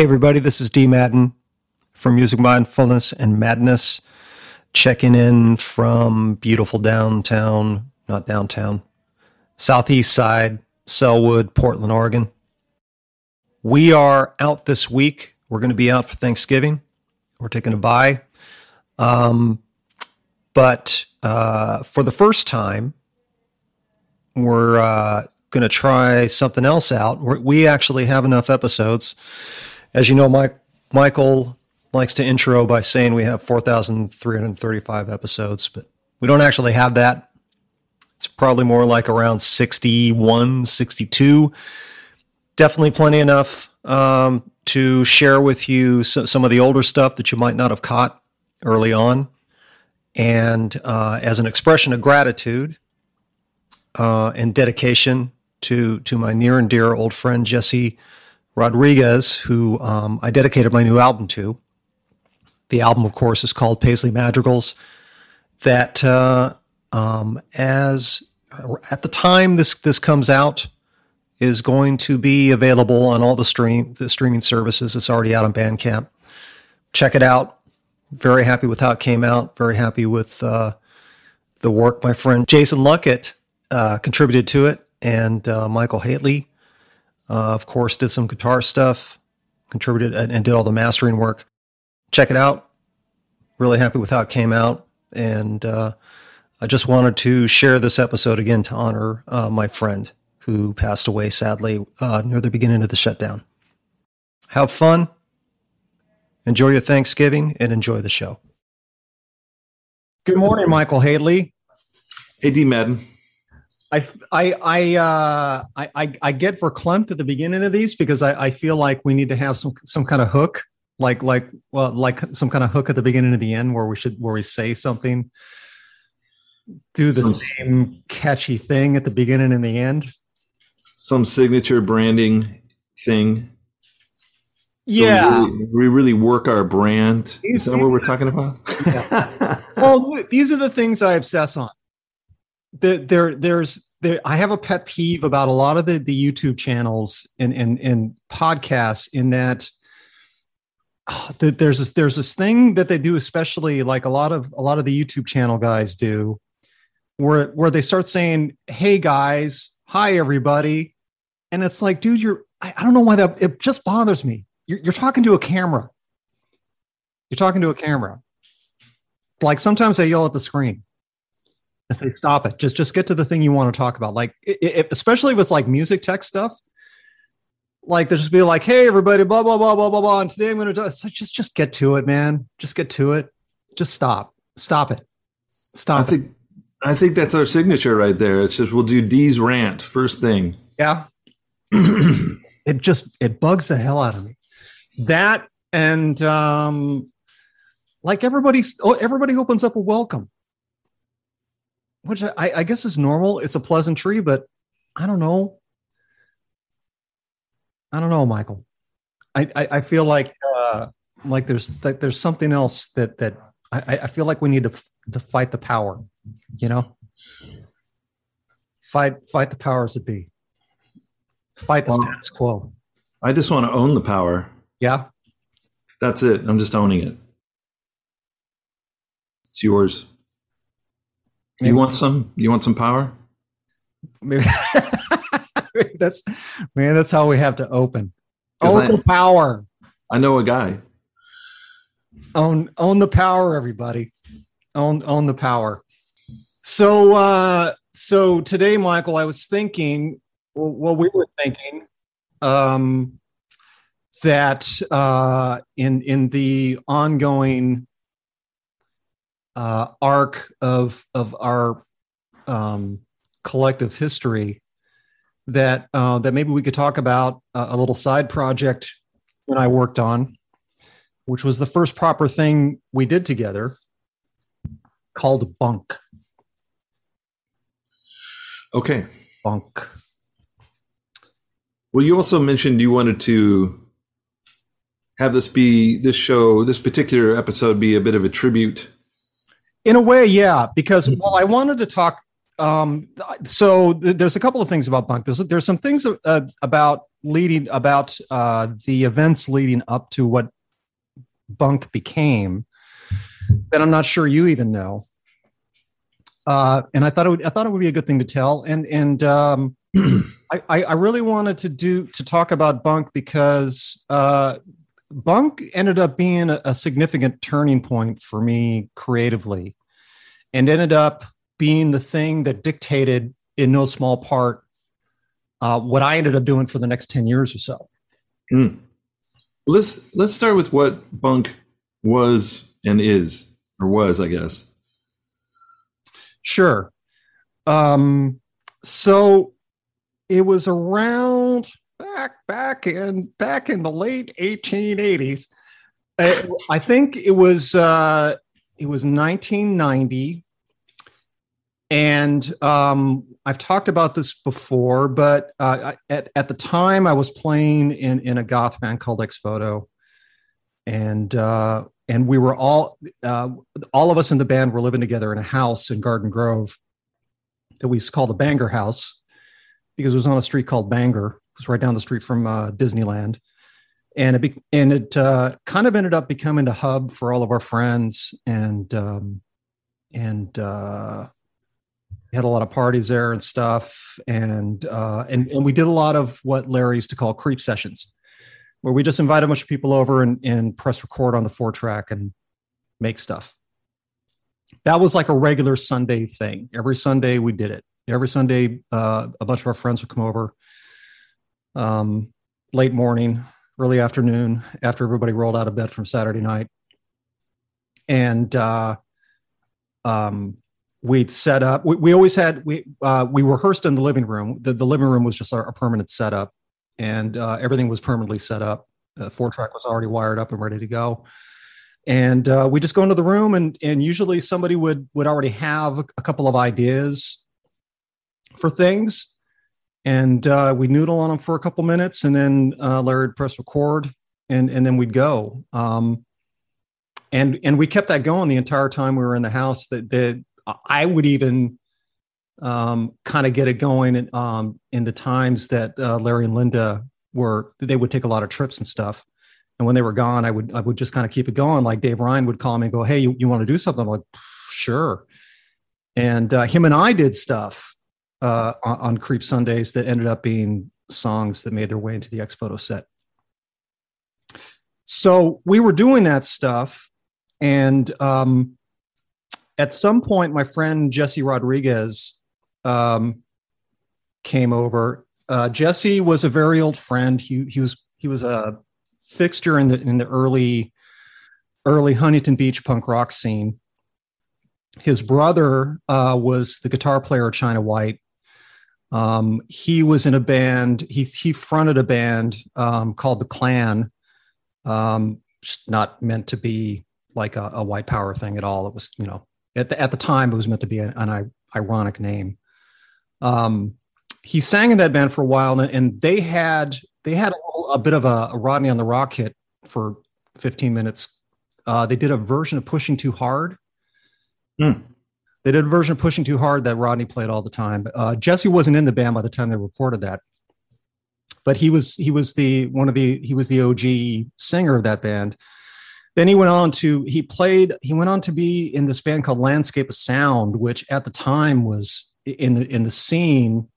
Hey, everybody, this is Dee Madden from Music Mindfulness and Madness, checking in from beautiful downtown, not downtown, southeast side, Sellwood, Portland, Oregon. We are out this week. We're going to be out for Thanksgiving. We're taking a bye. Um, but uh, for the first time, we're uh, going to try something else out. We're, we actually have enough episodes as you know, Mike, Michael likes to intro by saying we have 4,335 episodes, but we don't actually have that. It's probably more like around 61, 62. Definitely plenty enough um, to share with you some of the older stuff that you might not have caught early on. And uh, as an expression of gratitude uh, and dedication to, to my near and dear old friend Jesse Rodriguez, who um, I dedicated my new album to. The album, of course, is called Paisley Madrigals. That uh, um, as at the time this this comes out is going to be available on all the stream the streaming services. It's already out on Bandcamp. Check it out. Very happy with how it came out. Very happy with uh, the work my friend Jason Luckett uh, contributed to it, and uh, Michael Hateley uh, of course, did some guitar stuff, contributed and, and, did all the mastering work. Check it out. Really happy with how it came out. And uh, I just wanted to share this episode again to honor uh, my friend who passed away sadly uh, near the beginning of the shutdown. Have fun. Enjoy your Thanksgiving and enjoy the show. Good morning, Michael Hateley. Hey, Dee Madden. I I I, uh, I I get verklempt at the beginning of these because I, I feel like we need to have some some kind of hook, like like well like some kind of hook at the beginning and the end where we should where we say something, do the some, same catchy thing at the beginning and the end. Some signature branding thing. So yeah, we really, we really, work our brand. Is that what we're talking about? Yeah. well, these are the things I obsess on the, there there's there I have a pet peeve about a lot of the the YouTube channels and and and podcasts in that oh, there's this there's this thing that they do especially like a lot of a lot of the YouTube channel guys do where where they start saying hey guys hi everybody. And it's like dude you're I, I don't know why that it just bothers me. You're, you're talking to a camera. You're talking to a camera. Like sometimes I yell at the screen and say stop it. Just just get to the thing you want to talk about. Like it, it, especially with like music tech stuff like they just be like hey everybody blah blah blah blah blah blah and today i'm gonna do so just just get to it man. Just get to it. Just stop. Stop it. Stop I think, it i think that's our signature right there. It's just we'll do d's rant first thing. Yeah. It just it bugs the hell out of me. That and um like everybody's oh everybody opens up a welcome which I, I guess is normal. It's a pleasantry, but I don't know. I don't know, Michael. I, I, I feel like uh, like there's that there's something else that that I, I feel like we need to to fight the power, you know. Fight fight the powers that be. Fight the well, status quo. I just want to own the power. Yeah. That's it. I'm just owning it. It's yours. Maybe. You want some? You want some power? Maybe that's man. That's how we have to open. Own I, the power. I know a guy. Own own the power, everybody. Own own the power. So uh so today, Michael, I was thinking. Well, we were thinking um, that uh, in in the ongoing uh, arc of of our um, collective history that uh, that maybe we could talk about a, a little side project that I worked on, which was the first proper thing we did together, called Bunk. Okay. Bunk. Well, you also mentioned you wanted to have this be this show, this particular episode be a bit of a tribute in a way, yeah, because well, I wanted to talk um, so th- there's a couple of things about Bunk. There's there's some things uh, about leading about uh, the events leading up to what Bunk became that I'm not sure you even know. Uh, and I thought it would, I thought it would be a good thing to tell. And and um, I, I really wanted to do to talk about Bunk because uh, Bunk ended up being a, a significant turning point for me creatively, and ended up being the thing that dictated, in no small part, uh, what I ended up doing for the next ten years or so. Mm. Let's let's start with what Bunk was and is, or was, I guess. Sure. Um, so it was around back back in back in the late 1880s. I, I think it was uh, it was 1990, and um, I've talked about this before, but uh, at at the time I was playing in in a goth band called Ex Voto, and uh, and we were all uh, all of us in the band were living together in a house in Garden Grove that we called the Banger House because it was on a street called Banger. Was right down the street from uh, Disneyland, and it be- and it uh, kind of ended up becoming the hub for all of our friends and um, and uh, had a lot of parties there and stuff and uh, and and we did a lot of what Larry used to call creep sessions where we just invite a bunch of people over and, and press record on the four track and make stuff. That was like a regular Sunday thing. Every Sunday we did it. Every Sunday, uh, a bunch of our friends would come over um, late morning, early afternoon, after everybody rolled out of bed from Saturday night. And uh, um, we'd set up. We, we always had we uh, we rehearsed in the living room. The, the living room was just our, our permanent setup, and uh, everything was permanently set up. The four track was already wired up and ready to go. And uh, we just go into the room, and and usually somebody would would already have a couple of ideas for things, and uh, we noodle on them for a couple minutes, and then uh, Larry would press record, and and then we'd go. Um, and and we kept that going the entire time we were in the house. That that I would even um, kind of get it going in, um, in the times that uh, Larry and Linda were, they would take a lot of trips and stuff. And when they were gone, I would, I would just kind of keep it going. Like Dave Ryan would call me and go, Hey, you, you want to do something? I'm like, sure. And uh, him and I did stuff uh, on, on, Creep Sundays that ended up being songs that made their way into the Ex Voto set. So we were doing that stuff. And um, at some point, my friend Jesse Rodriguez um, came over. Uh, Jesse was a very old friend. He he was he was a fixture in the in the early early Huntington Beach punk rock scene. His brother uh, was the guitar player China White. Um, he was in a band. He he fronted a band um, called the Clan. Um, not meant to be like a, a, white power thing at all. It was you know at the at the time it was meant to be an, an ironic name. Um, he sang in that band for a while, and, and they had they had a, a bit of a, a, Rodney on the ROQ hit for 15 minutes. Uh, they did a version of Pushing Too Hard. Mm. They did a version of Pushing Too Hard that Rodney played all the time. Uh, Jesse wasn't in the band by the time they recorded that, but he was he was the one of the he was the OG singer of that band. Then he went on to he played he went on to be in this band called Landscape of Sound, which at the time was in the in the scene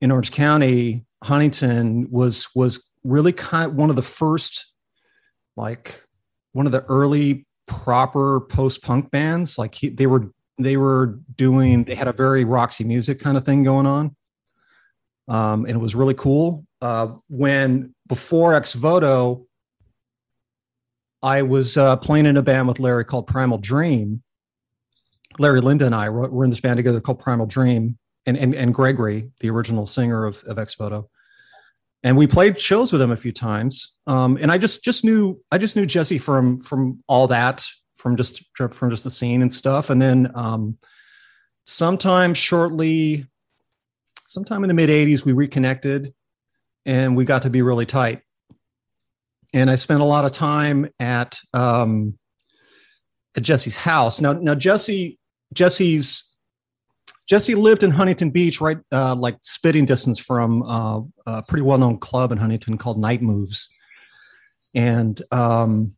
in Orange County, Huntington was was really kind of one of the first like one of the early proper post punk bands. Like he, they were they were doing they had a very Roxy music kind of thing going on, um, and it was really cool. Uh, when before Ex Voto, I was uh, playing in a band with Larry called Primal Dream, Larry Linda and I were in this band together called Primal Dream, and and, and Gregory, the original singer of, of Ex Voto. And we played shows with him a few times. Um, and I just just knew I just knew Jesse from from all that, from just from just the scene and stuff. And then um, sometime shortly, sometime in the mid '80s, we reconnected, and we got to be really tight. And I spent a lot of time at um, at Jesse's house. Now, now Jesse Jesse's Jesse lived in Huntington Beach, right, uh, like spitting distance from uh, a pretty well-known club in Huntington called Night Moves, and um,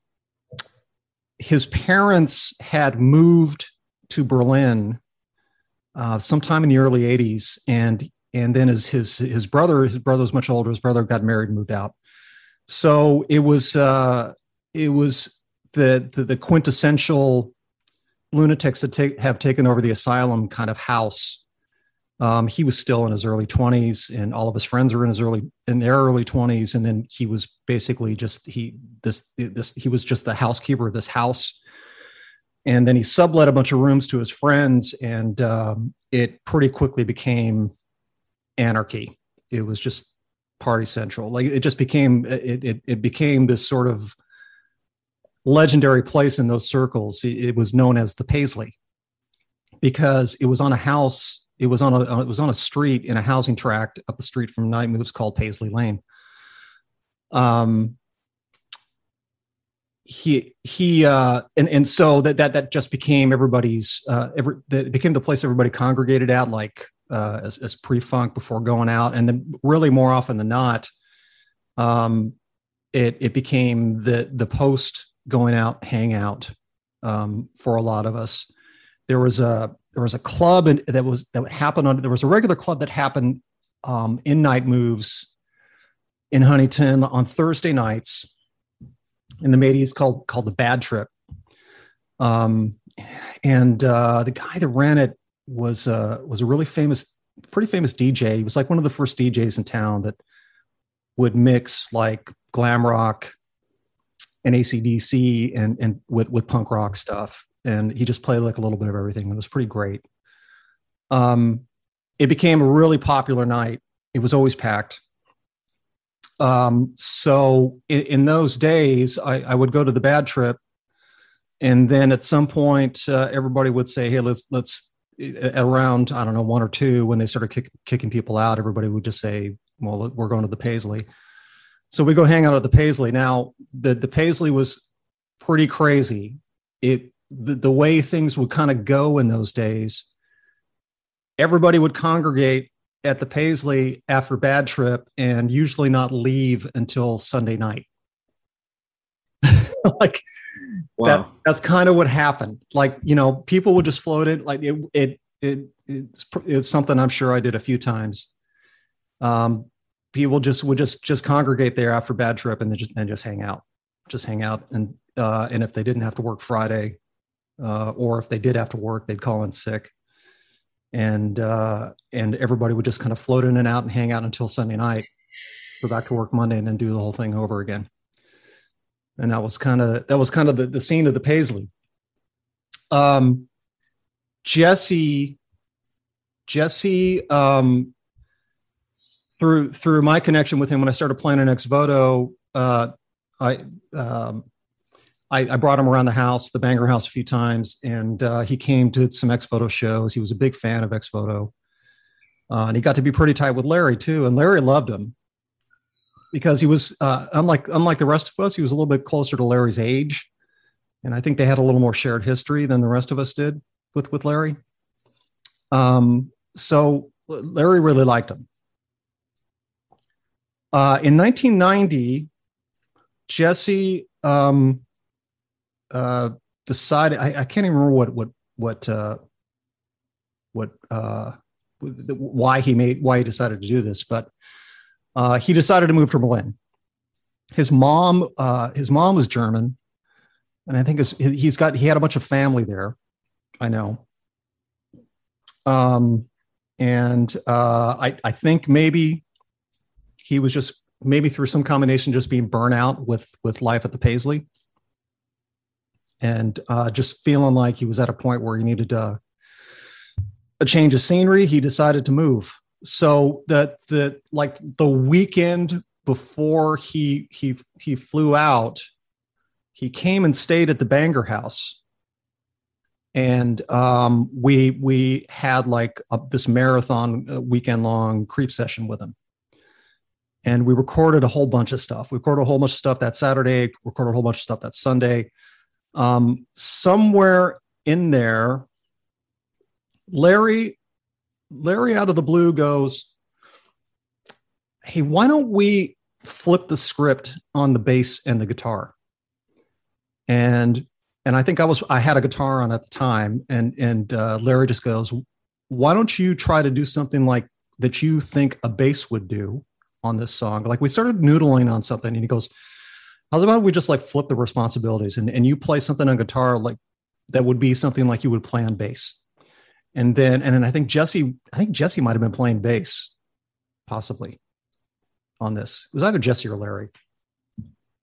his parents had moved to Berlin uh, sometime in the early '80s, and and then his his his brother, his brother was much older. His brother got married and moved out. So it was uh, it was the, the, the quintessential lunatics that take, have taken over the asylum kind of house. Um, he was still in his early 20s, and all of his friends were in his early in their early 20s. And then he was basically just he this this he was just the housekeeper of this house. And then he sublet a bunch of rooms to his friends, and um, it pretty quickly became anarchy. It was just party central. Like it just became it it, it became this sort of legendary place in those circles. It was known as the Paisley because it was on a house. It was on a it was on a street in a housing tract up the street from Night Moves called Paisley Lane. Um, he he uh, and and so that that that just became everybody's uh, every it became the place everybody congregated at like uh, as, as pre-funk before going out and then really more often than not um, it it became the the post going out hangout um, for a lot of us. There was a there was a club and that was that happened on there was a regular club that happened um, in night moves in Huntington on Thursday nights in the 80s called called the Bad Trip. Um, and uh, the guy that ran it was uh, was a really famous, pretty famous DJ. He was like one of the first DJs in town that would mix like glam rock and ACDC and and with with punk rock stuff. And he just played like a little bit of everything. It was pretty great. Um, it became a really popular night. It was always packed. Um, so in, in those days, I, I, would go to the bad trip, and then at some point, uh, everybody would say, "Hey, let's let's." Around I don't know one or two, when they started kick, kicking people out, everybody would just say, "Well, we're going to the Paisley." So we go hang out at the Paisley. Now the the Paisley was pretty crazy. It the, the way things would kind of go in those days. Everybody would congregate at the Paisley after bad trip and usually not leave until Sunday night. like wow. that that's kind of what happened. Like, you know, people would just float it like it it, it it's, it's something I'm sure I did a few times. Um, people just would just just congregate there after bad trip and then just and just hang out, just hang out. And uh, and if they didn't have to work Friday, uh, or if they did have to work, they'd call in sick. And uh, and everybody would just kind of float in and out and hang out until Sunday night, go back to work Monday, and then do the whole thing over again. And that was kind of that was kind of the, the scene of the Paisley. Um, Jesse, Jesse um, through through my connection with him when I started playing in Ex Voto, uh, I, um, I, I brought him around the house, the Banger House, a few times, and uh, he came to some Ex Voto shows. He was a big fan of Ex Voto, uh, and he got to be pretty tight with Larry too. And Larry loved him because he was uh, unlike unlike the rest of us. He was a little bit closer to Larry's age, and I think they had a little more shared history than the rest of us did with with Larry. Um, so Larry really liked him uh, in 1990, Jesse um, uh, decided. I, I, can't even remember what what what uh, what uh, why he made why he decided to do this, but uh, he decided to move to Berlin. His mom, uh, his mom was German, and I think his, he's got he had a bunch of family there. I know. Um, and uh, I I think maybe he was just maybe through some combination just being burnout with with life at the Paisley, and uh, just feeling like he was at a point where he needed to a change of scenery. He decided to move. So that the like the weekend before he he he flew out, he came and stayed at the Banger House and um, we we had like a, this marathon uh, weekend long creep session with him and we recorded a whole bunch of stuff. We recorded a whole bunch of stuff that Saturday, recorded a whole bunch of stuff that Sunday. Um, somewhere in there, Larry Larry out of the blue goes, Hey, why don't we flip the script on the bass and the guitar? And and I think I was I had a guitar on at the time, and and uh, Larry just goes, "Why don't you try to do something like that you think a bass would do on this song?" Like we started noodling on something, and he goes, "How's about we just like flip the responsibilities and and you play something on guitar like that would be something like you would play on bass." And then and then I think Jesse I think Jesse might have been playing bass, possibly, on this. It was either Jesse or Larry.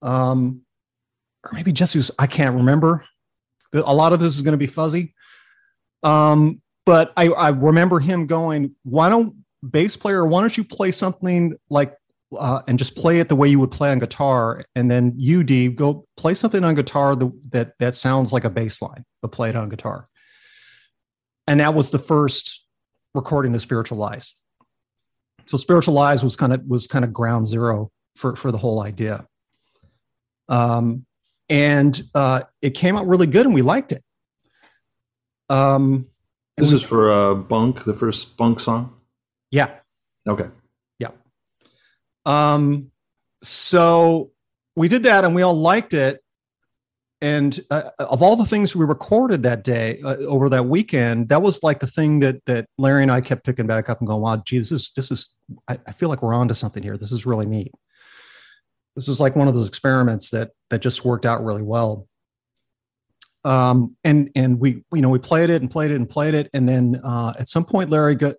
Um, or maybe Jesse was, I can't remember. A lot of this is going to be fuzzy. Um, but I, I remember him going, why don't bass player, why don't you play something like, uh, and just play it the way you would play on guitar. And then you, Dee, go play something on guitar that, that, that sounds like a bass line, but play it on guitar. And that was the first recording of Spiritual Lies. So Spiritual Lies was kind of, was kind of ground zero for, for the whole idea. Um, and uh, it came out really good, and we liked it. Um, this we, is for uh, Bunk, the first Bunk song. Yeah. Okay. Um, so we did that, and we all liked it. And uh, of all the things we recorded that day uh, over that weekend, that was like the thing that that Larry and I kept picking back up and going, "Wow, geez, this is this is I, I feel like we're onto something here. This is really neat." This was like one of those experiments that that just worked out really well. Um, and and we you know we played it and played it and played it, and then uh, at some point Larry got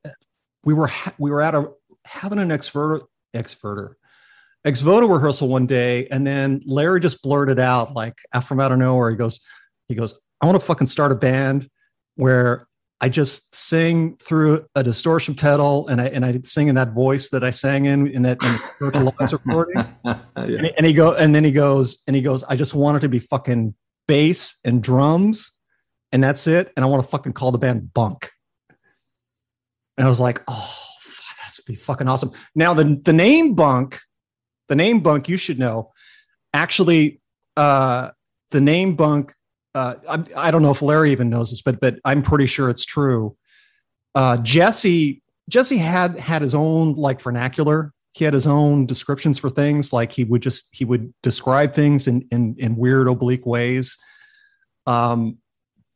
we were ha- we were at a having an exverter exverter ex voto rehearsal one day, and then Larry just blurted out like from out of nowhere he goes he goes I want to fucking start a band where I just sing through a distortion pedal and I and I sing in that voice that I sang in in that in the recording. yeah. and, he, and he go and then he goes and he goes, I just want it to be fucking bass and drums, and that's it. And I want to fucking call the band Bunk. And I was like, oh, be fucking awesome. Now the the name Bunk, the name Bunk, you should know. Actually, uh, the name Bunk uh, I, I, don't know if Larry even knows this, but but I'm pretty sure it's true. Uh, Jesse Jesse had had his own like vernacular. He had his own descriptions for things. Like he would just he would describe things in in, in weird oblique ways. Um,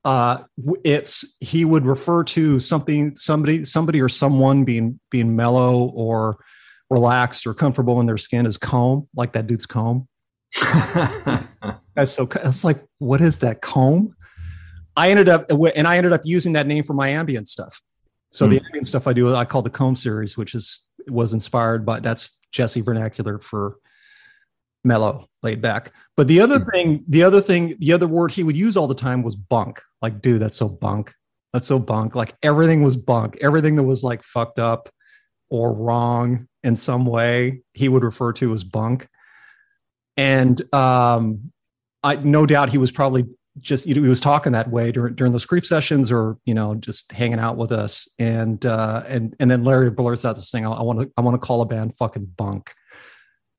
uh, it's he would refer to something somebody somebody or someone being being mellow or relaxed or comfortable in their skin as comb, like that dude's comb. That's so. It's like, what is that comb? I ended up, and I ended up using that name for my ambient stuff. So mm. the hmm. ambient stuff I do, I call the comb series, which is was inspired by that's Jesse vernacular for mellow, laid back. But the other mm. thing, the other thing, the other word he would use all the time was bunk. Like, dude, that's so bunk. That's so bunk. Like everything was bunk. Everything that was like fucked up or wrong in some way, he would refer to as bunk. And um, I no doubt he was probably just you know, he was talking that way during during those creep sessions or you know just hanging out with us and uh and and then larry blurs out this thing i want to i want to call a band fucking bunk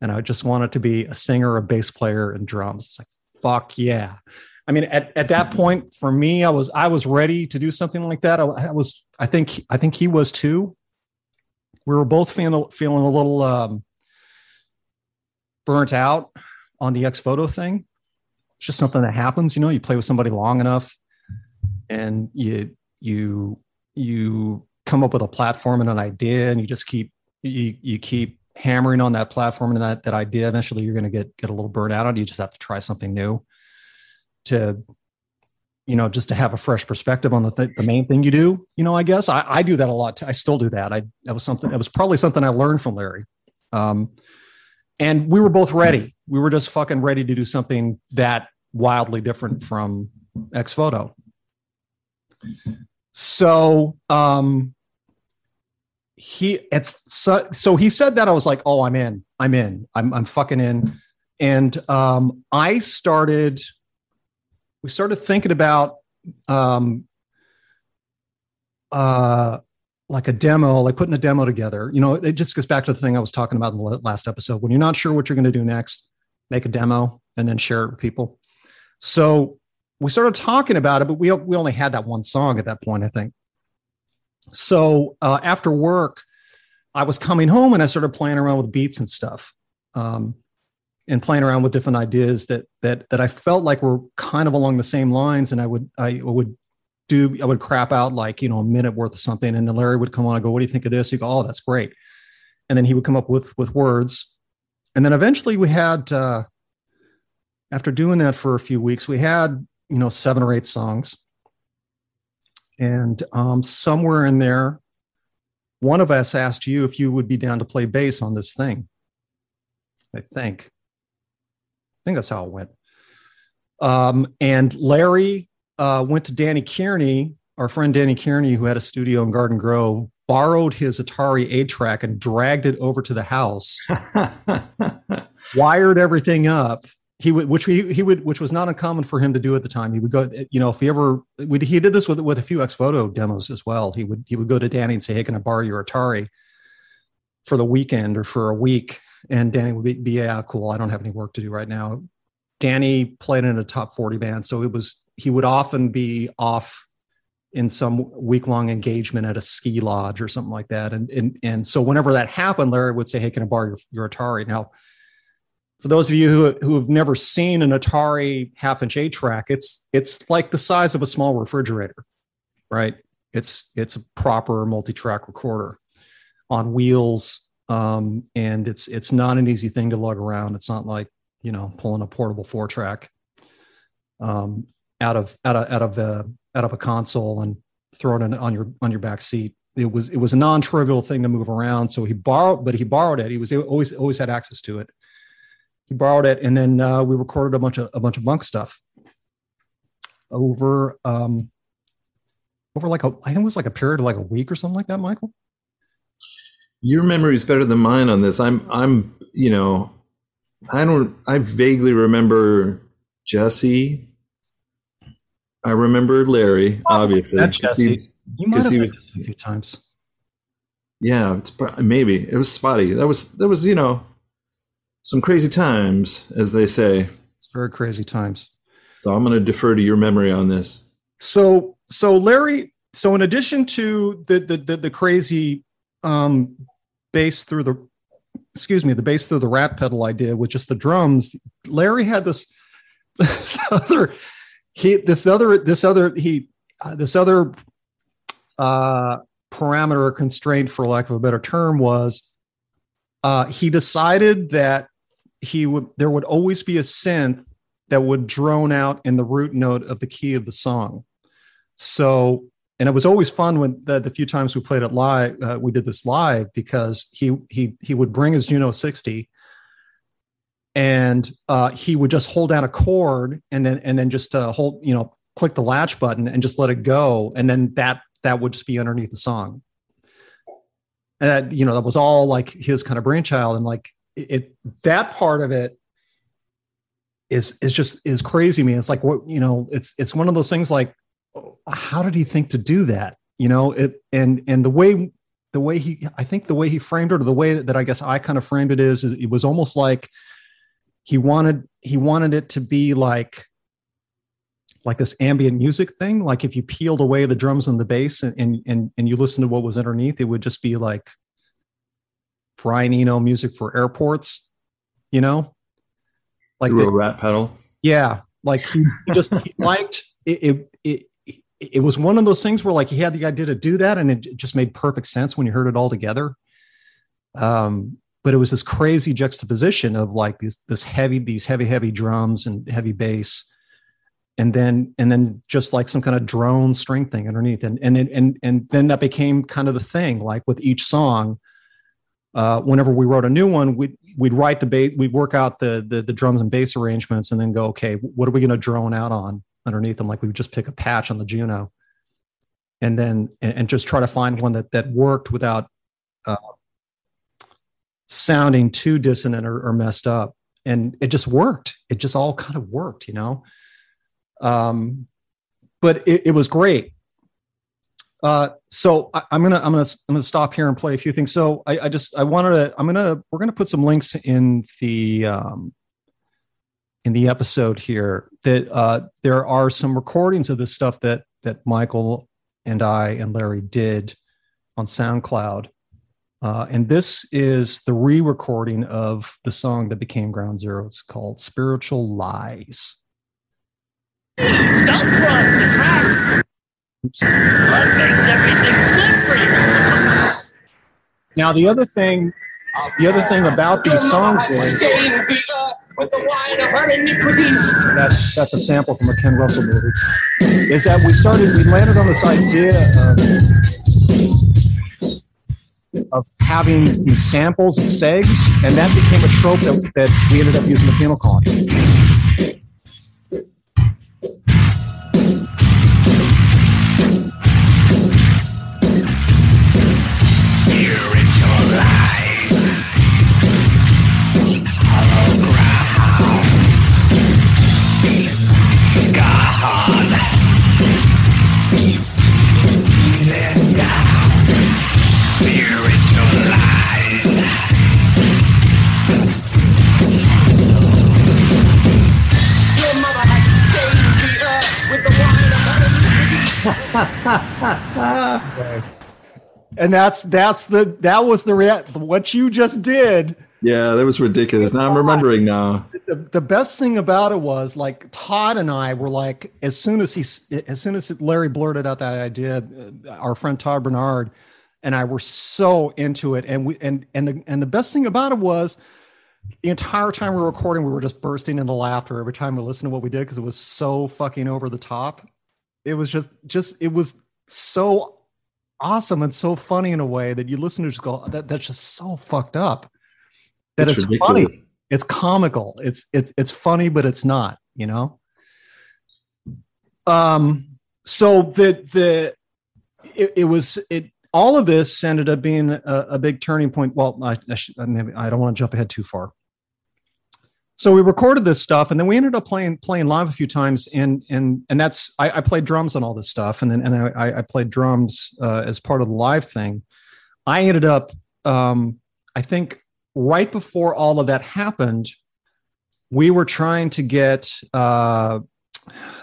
and i just wanted to be a singer a bass player and drums. It's like fuck yeah. I mean at, at that point for me i was i was ready to do something like that. I, I was i think i think he was too. We were both feeling feeling a little um burnt out on the Ex Voto thing. It's just something that happens. You know, you play with somebody long enough, and you you you come up with a platform and an idea, and you just keep you you keep hammering on that platform and that that idea. Eventually, you're going to get get a little burnt out on. You just have to try something new to you know just to have a fresh perspective on the th- the main thing you do you know i guess i, I do that a lot i still do that i that was something that was probably something i learned from larry um, and we were both ready we were just fucking ready to do something that wildly different from Ex Voto. So um, he it's so, so he said that I was like, oh, I'm in, I'm in, I'm I'm fucking in, and um, I started. We started thinking about um, uh, like a demo, like putting a demo together. You know, it just goes back to the thing I was talking about in the last episode. When you're not sure what you're going to do next, make a demo and then share it with people. So we started talking about it, but we we only had that one song at that point, I think. So uh, after work, I was coming home and I started playing around with beats and stuff, um, and playing around with different ideas that that that I felt like were kind of along the same lines. And I would I would do I would crap out like you know a minute worth of something, and then Larry would come on and go, "What do you think of this?" He'd go, "Oh, that's great," and then he would come up with with words, and then eventually we had uh, after doing that for a few weeks, we had you know seven or eight songs, and um, somewhere in there, one of us asked you if you would be down to play bass on this thing. I think. I think that's how it went. Um, and Larry uh, went to Danny Kearney, our friend Danny Kearney, who had a studio in Garden Grove, borrowed his Otari 8 track and dragged it over to the house, wired everything up. He would, which he, he would, which was not uncommon for him to do at the time. He would go, you know, if he ever, he did this with with a few Ex Voto demos as well. He would he would go to Danny and say, "Hey, can I borrow your Otari for the weekend or for a week?" And Danny would be, be "Yeah, cool. I don't have any work to do right now." Danny played in a top forty band, so it was he would often be off in some week long engagement at a ski lodge or something like that. And, and, and so whenever that happened, Larry would say, Hey, can I borrow your, your Otari? Now, for those of you who, who have never seen an Otari half inch eight track, it's, it's like the size of a small refrigerator, right? It's, it's a proper multi-track recorder on wheels. Um, and it's, it's not an easy thing to lug around. It's not like, you know, pulling a portable four track. Um, out of out of out of a out of a console and throwing it on your on your back seat. It was it was a non-trivial thing to move around. So he borrowed, but he borrowed it. He was always always had access to it. He borrowed it, and then uh, we recorded a bunch of a bunch of Bunk stuff over um, over like a I think it was like a period of like a week or something like that. Michael, your memory is better than mine on this. I'm I'm you know I don't I vaguely remember Jesse I remember Larry, obviously. Jesse. You might have been a few times. Yeah, it's maybe it was spotty. That was that was you know some crazy times, as they say. It's very crazy times. So I'm going to defer to your memory on this. So so Larry. So in addition to the the the, the crazy um, bass through the excuse me the bass through the rat pedal idea with just the drums, Larry had this this other he this other this other he uh, this other uh, parameter or constraint, for lack of a better term, was uh, he decided that he would there would always be a synth that would drone out in the root note of the key of the song. So, and it was always fun when the, the few times we played it live, uh, we did this live because he he he would bring his Juno 60 and uh, he would just hold down a chord and then and then just uh, hold you know click the latch button and just let it go and then that that would just be underneath the song and that, you know that was all like his kind of brainchild and like it that part of it is is just is crazy to me. It's like what you know it's it's one of those things like how did he think to do that? You know it and and the way the way he i think the way he framed it or the way that i guess i kind of framed it is it was almost like he wanted he wanted it to be like like this ambient music thing. Like if you peeled away the drums and the bass and and and, and you listen to what was underneath it would just be like brian eno music for airports you know? Like Through the, a rat pedal? Yeah like he, he just he liked it, it, it it was one of those things where like he had the idea to do that and it just made perfect sense when you heard it all together. Um but it was this crazy juxtaposition of like these this heavy these heavy heavy drums and heavy bass and then and then just like some kind of drone string thing underneath and and and and then that became kind of the thing like with each song uh, whenever we wrote a new one we'd we'd write the bass we'd work out the, the the drums and bass arrangements and then go okay what are we going to drone out on underneath them? Like we would just pick a patch on the juno. And then and, and just try to find one that that worked without uh, sounding too dissonant or, or, messed up. And it just worked. It just all kind of worked you know? Um but it, it was great uh so I, am gonna i'm gonna i'm gonna stop here and play a few things so i, I just i wanted to i'm gonna we're gonna put some links in the um in the episode here that uh there are some recordings of this stuff that that michael and i and larry did on SoundCloud. Uh, and this is the re recording of the song that became Ground Zero. It's called Spiritual Lies. What makes everything slippery? Now, the other thing, the other thing about these songs is that's that's a sample from a Ken Russell movie. Is that we started, we landed on this idea of, of having these samples and segs, and that became a trope that, that we ended up using the penal colony. and that's that's the that was the rea- what you just did. Yeah, that was ridiculous. Now I'm remembering now. The, the best thing about it was like Todd and I were like, as soon as he, as soon as Larry blurted out that idea, uh, our friend Todd Bernard and I were so into it, and we and and the and the best thing about it was the entire time we were recording, we were just bursting into laughter every time we listened to what we did because it was so fucking over the top. It was just just it was so awesome and so funny in a way that you listen to just go that that's just so fucked up. That it's, it's funny. it's comical. It's it's it's funny but it's not you know? Um so the the it, it was it all of this ended up being a, a big turning point. Well i I, should, I don't want to jump ahead too far so we recorded this stuff and then we ended up playing playing live a few times and and and that's i, I played drums on all this stuff and then and i, I played drums uh, as part of the live thing. I ended up um, i think right before all of that happened we were trying to get uh,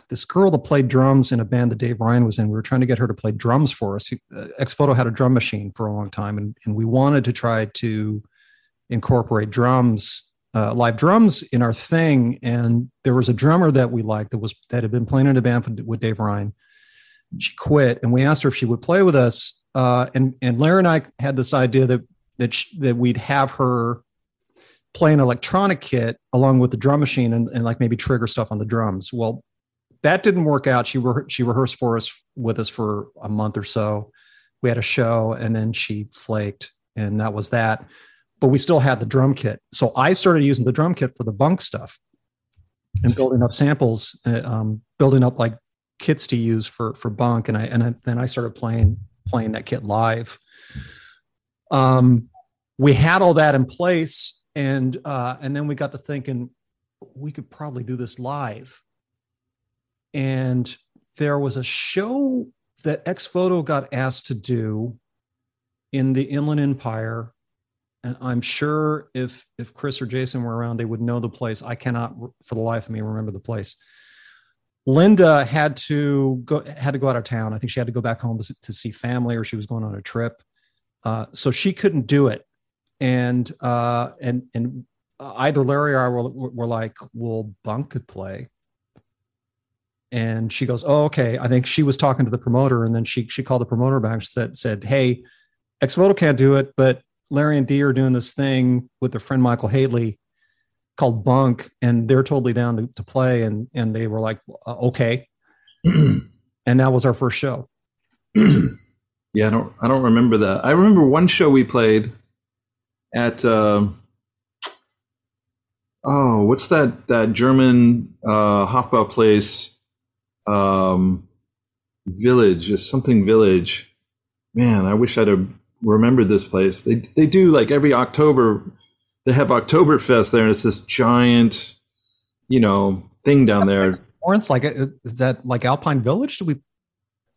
this girl that played drums in a band that dave ryan was in we were trying to get her to play drums for us. Uh, Ex Voto had a drum machine for a long time and, and we wanted to try to incorporate drums uh, live drums in our thing, and there was a drummer that we liked that was that had been playing in a band with Dave Ryan. She quit, and we asked her if she would play with us. Uh, and and Larry and I had this idea that that she, that we'd have her play an electronic kit along with the drum machine and, and like maybe trigger stuff on the drums. Well, that didn't work out. She re- she rehearsed for us with us for a month or so. We had a show, and then she flaked, and that was that but we still had the drum kit. So I started using the drum kit for the bunk stuff and building up samples, uh, um, building up like kits to use for for bunk, and I and then I started playing playing that kit live. Um, we had all that in place, and uh, and then we got to thinking we could probably do this live. And there was a show that Ex Voto got asked to do in the Inland Empire and I'm sure if if Chris or Jason were around, they would know the place. I cannot, for the life of me, remember the place. Linda had to go had to go out of town. I think she had to go back home to, to see family, or she was going on a trip, uh, so she couldn't do it. And uh, and and either Larry or I were, were like, "Well, Bunk could play." And she goes, "Oh, okay." I think she was talking to the promoter, and then she she called the promoter back. She said, "said Hey, Ex Voto can't do it, but Larry and Dee are doing this thing with their friend Michael Hateley called Bunk, and they're totally down to, to play. And and they were like, uh, okay, and that was our first show. yeah, I don't I don't remember that. I remember one show we played at. Uh, oh, what's that that German uh, Hofbau place? Um, village is something village. Man, I wish I'd have remember this place. They they do like every October. They have Oktoberfest there, and it's this giant, you know, thing down there. Lawrence, like uh, is that like Alpine Village? Do we?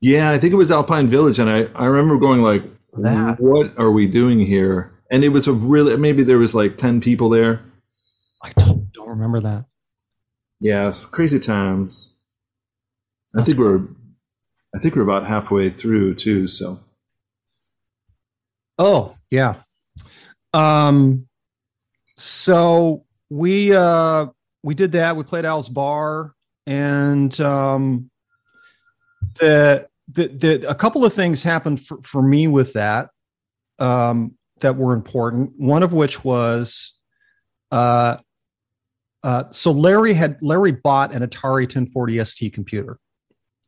Yeah, I think it was Alpine Village, and I I remember going like, that. what are we doing here? And it was a really maybe there was like ten people there. I don't, don't remember that. Yeah, crazy times. That's I think we're, I think we're about halfway through too. So Oh yeah. Um, so we uh we did that. We played Al's bar, and um, the the the a couple of things happened for, for me with that um, that were important. One of which was, uh, uh, so Larry had Larry bought an Atari 1040 ST computer,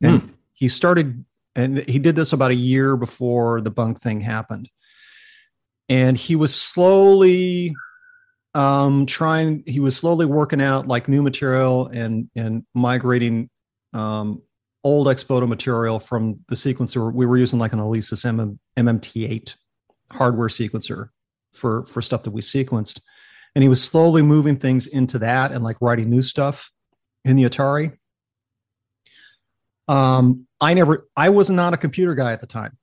and hmm. he started, and he did this about a year before the bunk thing happened, and he was slowly um, trying he was slowly working out like new material and and migrating um, old Ex Voto material from the sequencer. We were using like an Alesis MM, MMT8 hardware sequencer for for stuff that we sequenced. And he was slowly moving things into that and like writing new stuff in the Atari. Um I never I was not a computer guy at the time.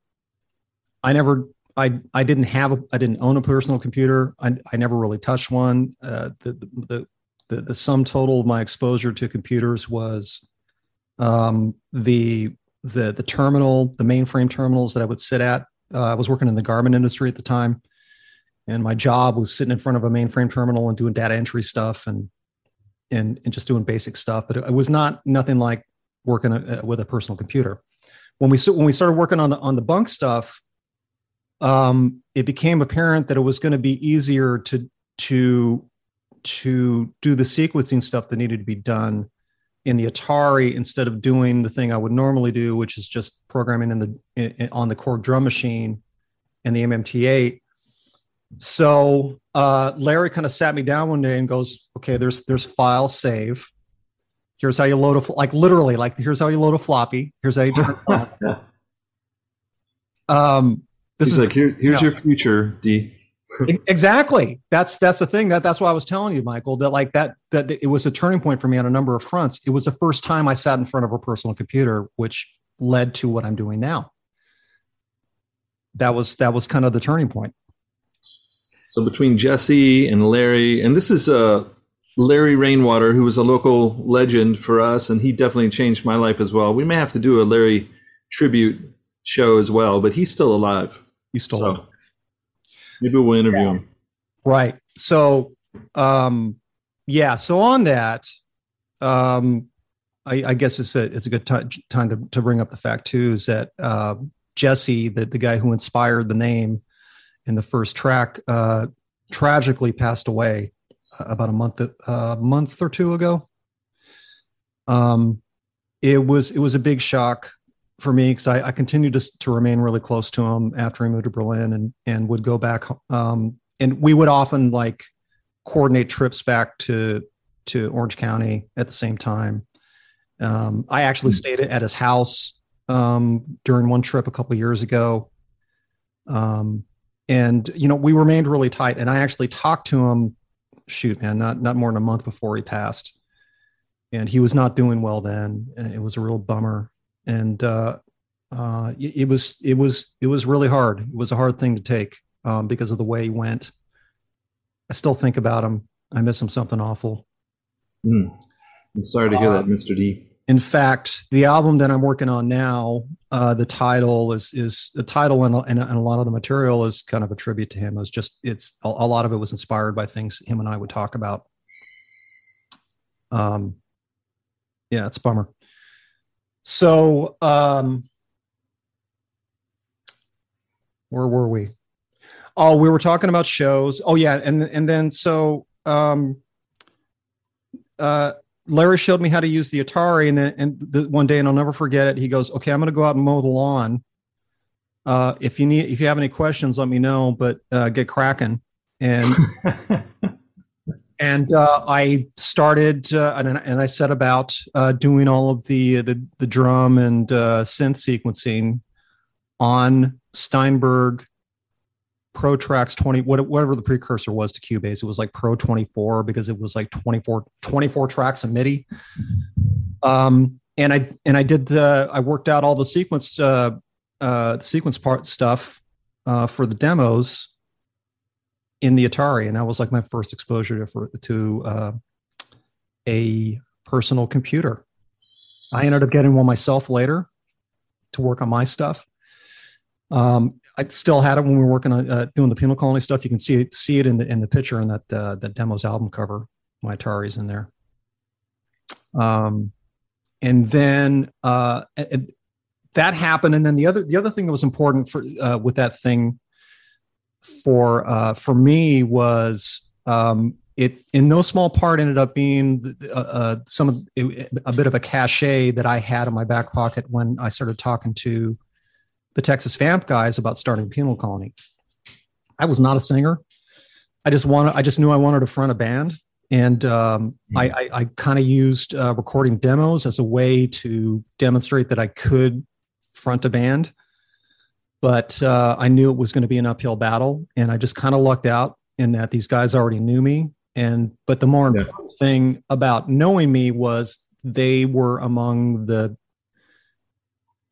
I never I I didn't have a I didn't own a personal computer. I I never really touched one. Uh, the, the the the sum total of my exposure to computers was um, the the the terminal, the mainframe terminals that I would sit at. Uh, I was working in the garment industry at the time, and my job was sitting in front of a mainframe terminal and doing data entry stuff and and and just doing basic stuff. But it, it was not nothing like working a, uh, with a personal computer. When we when we started working on the on the bunk stuff, um, it became apparent that it was going to be easier to to to do the sequencing stuff that needed to be done in the Atari instead of doing the thing I would normally do, which is just programming in the in, on the Korg drum machine and the MMT8. So uh, Larry kind of sat me down one day and goes, "Okay, there's there's file save. Here's how you load a like literally like here's how you load a floppy. Here's how you do." um, this He's is like, Here, here's you know, your future, Dee. exactly. That's that's the thing. That that's why I was telling you, Michael, that like that that it was a turning point for me on a number of fronts. It was the first time I sat in front of a personal computer, which led to what I'm doing now. That was that was kind of the turning point. So between Jesse and Larry, and this is uh, Larry Rainwater, who was a local legend for us, and he definitely changed my life as well. We may have to do a Larry tribute show as well, but he's still alive. He's still so alive. Maybe we'll interview yeah. him. Right. So, um, yeah. So on that, um, I, I guess it's a it's a good t- time to, to bring up the fact too is that uh, Jesse, the the guy who inspired the name in the first track, uh, tragically passed away uh, about a month a uh, month or two ago. Um, it was it was a big shock for me because I, I, continued to, to remain really close to him after he moved to Berlin and and would go back um, and we would often like coordinate trips back to to Orange County at the same time. Um, I actually mm-hmm. stayed at his house um, during one trip a couple years ago. Um, and you know we remained really tight and I actually talked to him shoot man not not more than a month before he passed and he was not doing well then and it was a real bummer and uh, uh, it, it, was it was it was really hard. It was a hard thing to take um, because of the way he went. I still think about him. I miss him something awful. Mm. I'm sorry to hear that, Mr. Um, Dee. In fact, the album that I'm working on now, uh, the title is is the title and, and, and, a lot of the material is kind of a tribute to him. It was just it's a, a lot of it was inspired by things him and I would talk about. Um, yeah, it's a bummer. So, um, where were we? Oh, we were talking about shows. Oh, yeah, and and then so um, uh, Larry showed me how to use the Atari, and then and the, one day, and I'll never forget it. He goes, "Okay, I'm going to go out and mow the lawn. Uh, if you need, if you have any questions, let me know. But uh, get cracking." And and uh, I started uh, and, and, I set about uh, doing all of the the, the drum and uh, synth sequencing on Steinberg Pro Tracks 20 whatever the precursor was to Cubase. It was like Pro 24 because it was like 24 24 tracks of MIDI. Um, and I and I did the I worked out all the sequence uh, uh, sequence part stuff for the demos in the Atari, and that was like my first exposure to to uh, a personal computer. I ended up getting one myself later to work on my stuff. Um, I still had it when we were working on uh, doing the penal colony stuff. You can see it, see it in the in the picture in that uh, the demos album cover. My Atari's in there. Um, and then uh, that happened, and then the other the other thing that was important for uh, with that thing for uh, for me was um, it in no small part ended up being uh, uh, some of a bit of a cachet that I had in my back pocket when I started talking to the Texas Vamp guys about starting Penal Colony. I was not a singer. I just wanted. I just knew I wanted to front a band, and um, mm-hmm. I, I, I kind of used uh, recording demos as a way to demonstrate that I could front a band. But uh, I knew it was going to be an uphill battle, and I just kind of lucked out in that these guys already knew me. And but the more important yeah. thing about knowing me was they were among the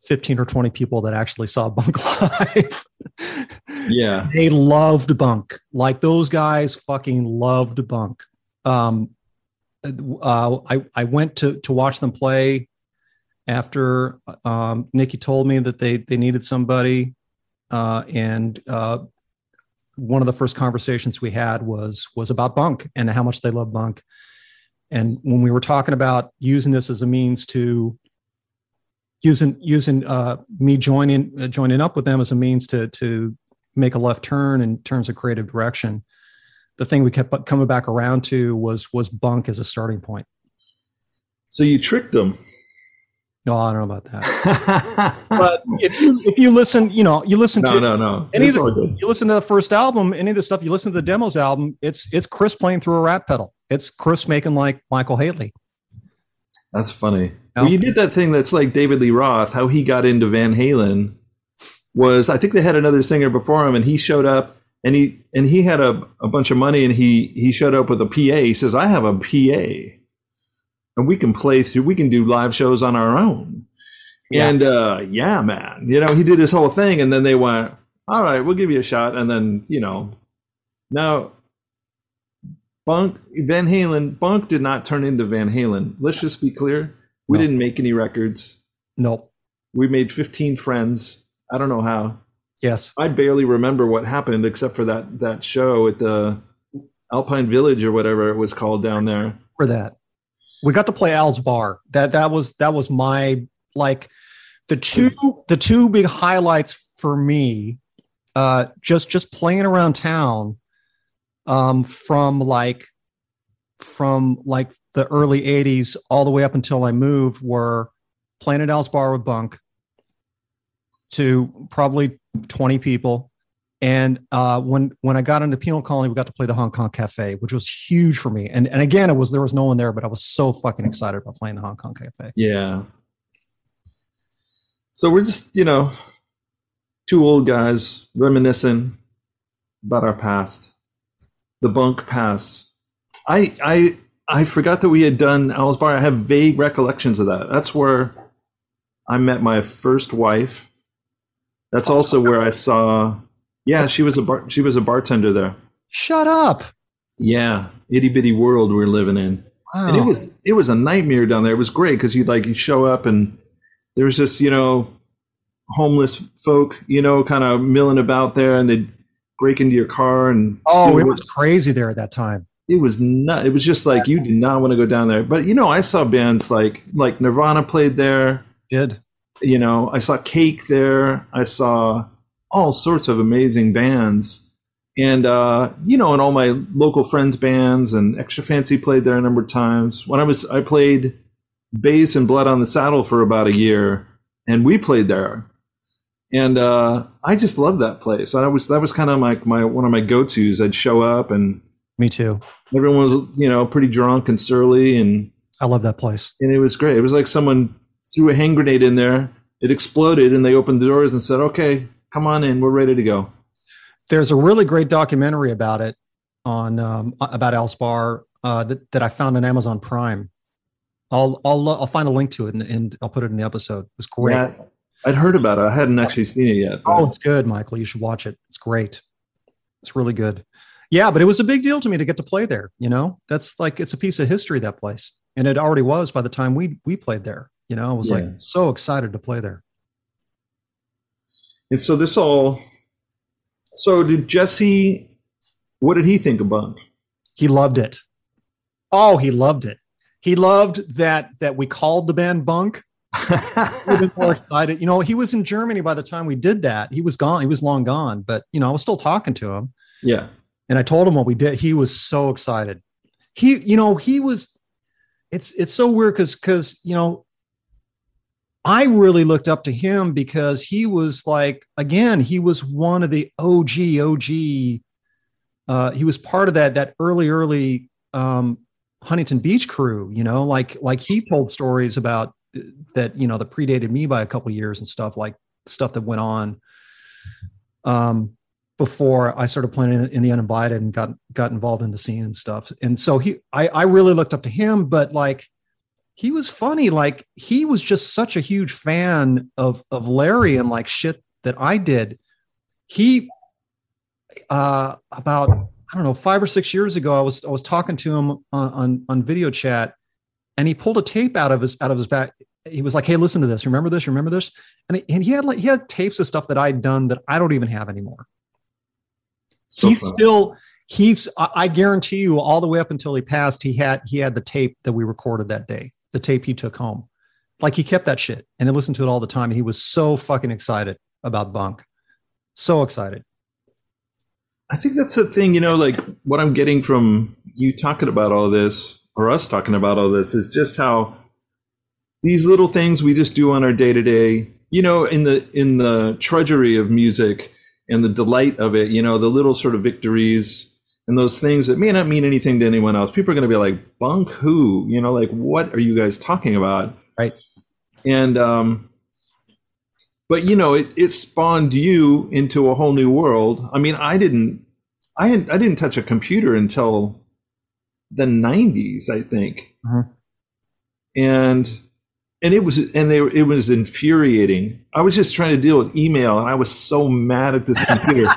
15 or 20 people that actually saw Bunk live. yeah. They loved Bunk. Like those guys fucking loved Bunk. Um, uh, I, I went to, to watch them play after um, Nikki told me that they, they needed somebody. Uh, and uh, one of the first conversations we had was, was about Bunk and how much they love Bunk. And when we were talking about using this as a means to using using uh, me joining uh, joining up with them as a means to to make a left turn in terms of creative direction. The thing we kept coming back around to was was bunk as a starting point. So you tricked them. No, I don't know about that. but if you if you listen, you know, you listen no, to no, no, any of the, you listen to the first album, any of the stuff you listen to the demos album, it's it's Chris playing through a rat pedal. It's Chris making like Michael Hateley. That's funny. Well, you did that thing that's like David Lee Roth, how he got into Van Halen was I think they had another singer before him and he showed up and he and he had a, a bunch of money and he he showed up with a PA. He says, I have a PA. And we can play through we can do live shows on our own. Yeah. And uh yeah, man. You know, he did his whole thing and then they went, All right, we'll give you a shot. And then, you know, now Bunk Van Halen Bunk did not turn into Van Halen. Let's just be clear. We no. didn't make any records. Nope. We made 15 friends. I don't know how. Yes. I barely remember what happened except for that that show at the Alpine Village or whatever it was called down there. For that. We got to play Al's bar. That that was that was my like the two the two big highlights for me uh just just playing around town um from like from like the early 80s all the way up until I moved were Planet Al's Bar with Bunk to probably 20 people. And uh, when when I got into Penal Colony, we got to play the Hong Kong Cafe, which was huge for me. And and again, it was there was no one there, but I was so fucking excited about playing the Hong Kong Cafe. Yeah. So we're just you know two old guys reminiscing about our past, the bunk past. I I I forgot that we had done Al's Bar. I have vague recollections of that. That's where I met my first wife. That's also where I saw. Yeah, she was a bar, she was a bartender there. Shut up. Yeah, itty bitty world we're living in. Wow. And it was it was a nightmare down there. It was great because you'd like you show up and there was just you know homeless folk you know kind of milling about there and they'd break into your car and oh it was crazy there at that time it was not it was just like you did not want to go down there but you know i saw bands like like nirvana played there did you know i saw cake there i saw all sorts of amazing bands and uh you know and all my local friends bands and extra fancy played there a number of times when i was i played bass and blood on the saddle for about a year and we played there and uh i just loved that place i was that was kind of like my one of my go-to's i'd show up and me too. Everyone was, you know, pretty drunk and surly, and I love that place. And it was great. It was like someone threw a hand grenade in there. It exploded, and they opened the doors and said, "Okay, come on in. We're ready to go." There's a really great documentary about it on um, about Al's Bar uh, that, that I found on Amazon Prime. I'll I'll I'll find a link to it and, and I'll put it in the episode. It's great. Yeah, I'd heard about it. I hadn't actually seen it yet. But. Oh, it's good, Michael. You should watch it. It's great. It's really good yeah, but it was a big deal to me to get to play there. You know, that's like it's a piece of history that place, and it already was by the time we we played there. You know, I was yeah. like so excited to play there. And so this all So did Jesse? What did he think of Bunk? He loved it. Oh, he loved it. He loved that that we called the band Bunk. Even more excited. You know, he was in Germany by the time we did that. He was gone. He was long gone. But you know, I was still talking to him. Yeah. And I told him what we did. He was so excited. He, you know, he was. It's it's so weird because because you know I really looked up to him because he was like, again, he was one of the OG, OG. Uh, he was part of that that early, early um, Huntington Beach crew. You know, like like he told stories about uh, that. You know, that predated me by a couple years and stuff like stuff that went on um, before I started playing in, in the Uninvited and got got involved in the scene and stuff. And so he, I, I really looked up to him, but like he was funny. Like he was just such a huge fan of of Larry and like shit that I did. He uh about I don't know, five or six years ago, I was I was talking to him on on, on video chat and he pulled a tape out of his out of his back. He was like, Hey, listen to this. Remember this? Remember this? And he, and he had like he had tapes of stuff that I'd done that I don't even have anymore. So he still he's I guarantee you all the way up until he passed, he had he had the tape that we recorded that day the tape he took home. Like he kept that shit and he listened to it all the time. And he was so fucking excited about Bunk. So excited. I think that's the thing, you know, like what I'm getting from you talking about all this or us talking about all this is just how these little things we just do on our day to day, you know, in the in the trudgery of music and the delight of it, you know, the little sort of victories and those things that may not mean anything to anyone else. People are going to be like, "Bunk who?" You know, like, "What are you guys talking about?" Right. And um, but you know, it it spawned you into a whole new world. I mean, I didn't, I had, I didn't touch a computer until the '90s, I think, uh-huh. and and it was and they it was infuriating. I was just trying to deal with email, and I was so mad at this computer.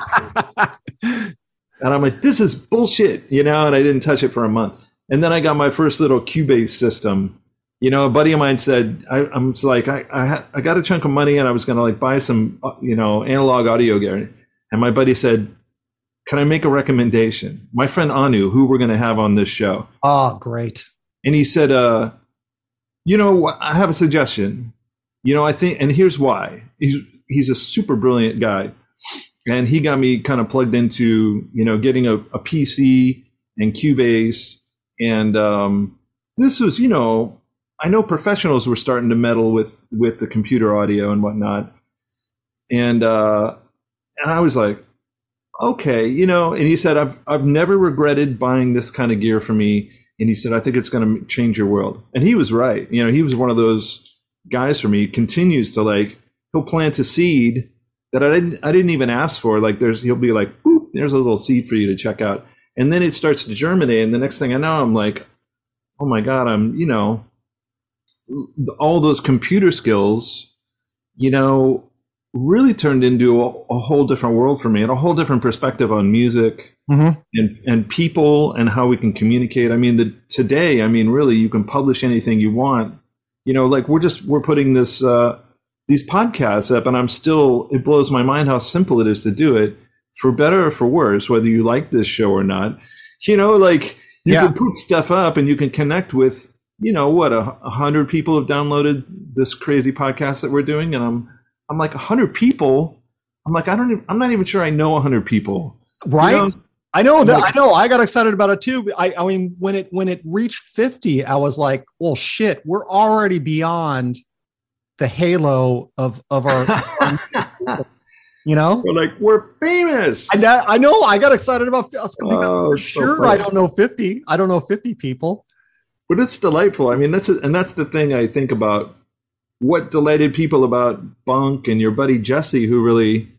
And I'm like, this is bullshit, you know, and I didn't touch it for a month. And then I got my first little Cubase system. You know, a buddy of mine said, I, am like, I, I, had, I got a chunk of money and I was going to like buy some, uh, you know, analog audio gear. And my buddy said, can I make a recommendation? My friend Anu, who we're going to have on this show. Oh, great. And he said, uh, you know, I have a suggestion. You know, I think, and here's why. He's, he's a super brilliant guy and he got me kind of plugged into you know getting a, a PC and Cubase, and um, this was you know I know professionals were starting to meddle with with the computer audio and whatnot, and uh, and I was like, okay, you know, and he said I've I've never regretted buying this kind of gear for me, and he said I think it's going to change your world, and he was right. You know, he was one of those guys for me. Continues to like he'll plant a seed that I didn't I didn't even ask for. Like there's he'll be like, boop, there's a little seed for you to check out. And then it starts to germinate, and the next thing I know, I'm like, oh my god, I'm you know, all those computer skills, you know, really turned into a, a whole different world for me and a whole different perspective on music mm-hmm. and and people and how we can communicate. I mean, the today, I mean, really, you can publish anything you want. You know, like we're just we're putting this. Uh, these podcasts up and I'm still, it blows my mind how simple it is to do it for better or for worse, whether you like this show or not. You know, like you yeah. can put stuff up and you can connect with, you know, what a, a hundred people have downloaded this crazy podcast that we're doing. And I'm, I'm like a hundred people. I'm like, I don't, even, I'm not even sure I know a hundred people. Right. You know? I know that. Like, I know. I got excited about it too. I, I mean, when it when it reached fifty, I was like, "Well, shit, we're already beyond the halo of of our you know? We're like we're famous. I, I know i got excited about us oh, sure so i don't know 50 i don't know 50 people. But it's delightful. I mean that's a, and that's the thing i think about. What delighted people about bunk and your buddy jesse who really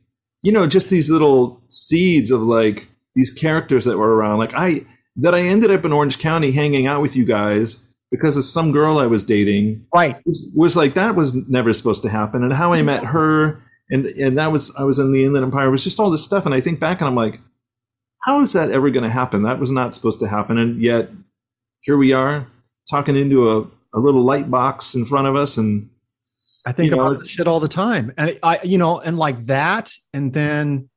you know just these little seeds of like these characters that were around. Like i that i ended up in orange county hanging out with you guys because of some girl I was dating. Right. Was, was, like that was never supposed to happen. And how I met her and and that was I was in the Inland Empire it was just all this stuff. And I think back and I'm like, how is that ever going to happen? That was not supposed to happen. And yet here we are talking into a, a little light box in front of us and I think about know, shit all the time. And I, you know, and like that, and then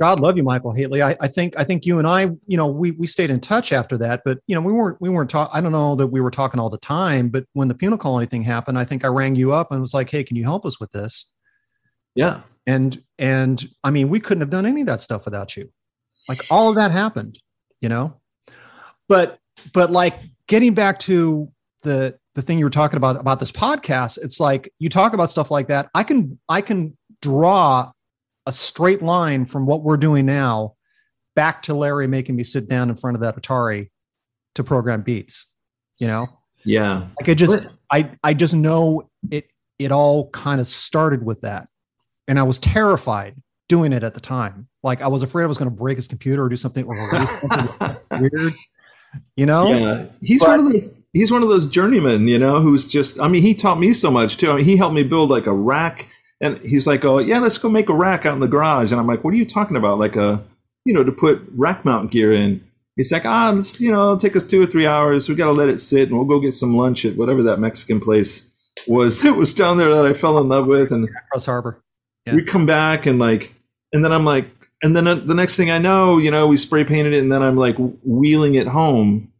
God love you, Michael Hateley. I, I, think I think you and I, you know, we we stayed in touch after that, but you know, we weren't we weren't talking. I don't know that we were talking all the time, but when the penal colony thing happened, I think I rang you up and was like, "Hey, can you help us with this?" Yeah. And and I mean, we couldn't have done any of that stuff without you. Like all of that happened, you know. But but like getting back to the the thing you were talking about about this podcast, it's like you talk about stuff like that. I can I can draw a straight line from what we're doing now back to Larry making me sit down in front of that Atari to program beats. You know? Yeah. Like I just I I just know it it all kind of started with that. And I was terrified doing it at the time. Like I was afraid I was going to break his computer or do something or something weird. You know? Yeah. He's but, one of those he's one of those journeymen, you know, who's just I mean, he taught me so much too. I mean, he helped me build like a rack and he's like, "Oh, yeah, let's go make a rack out in the garage." And I'm like, "What are you talking about? Like a, you know, to put rack mount gear in?" He's like, "Ah, let's, you know, take us two or three hours. We got to let it sit, and we'll go get some lunch at whatever that Mexican place was that was down there that I fell in love with." And Cross Harbor. Yeah. We come back and like, and then I'm like, and then uh, the next thing I know, you know, we spray painted it, and then I'm like wheeling it home,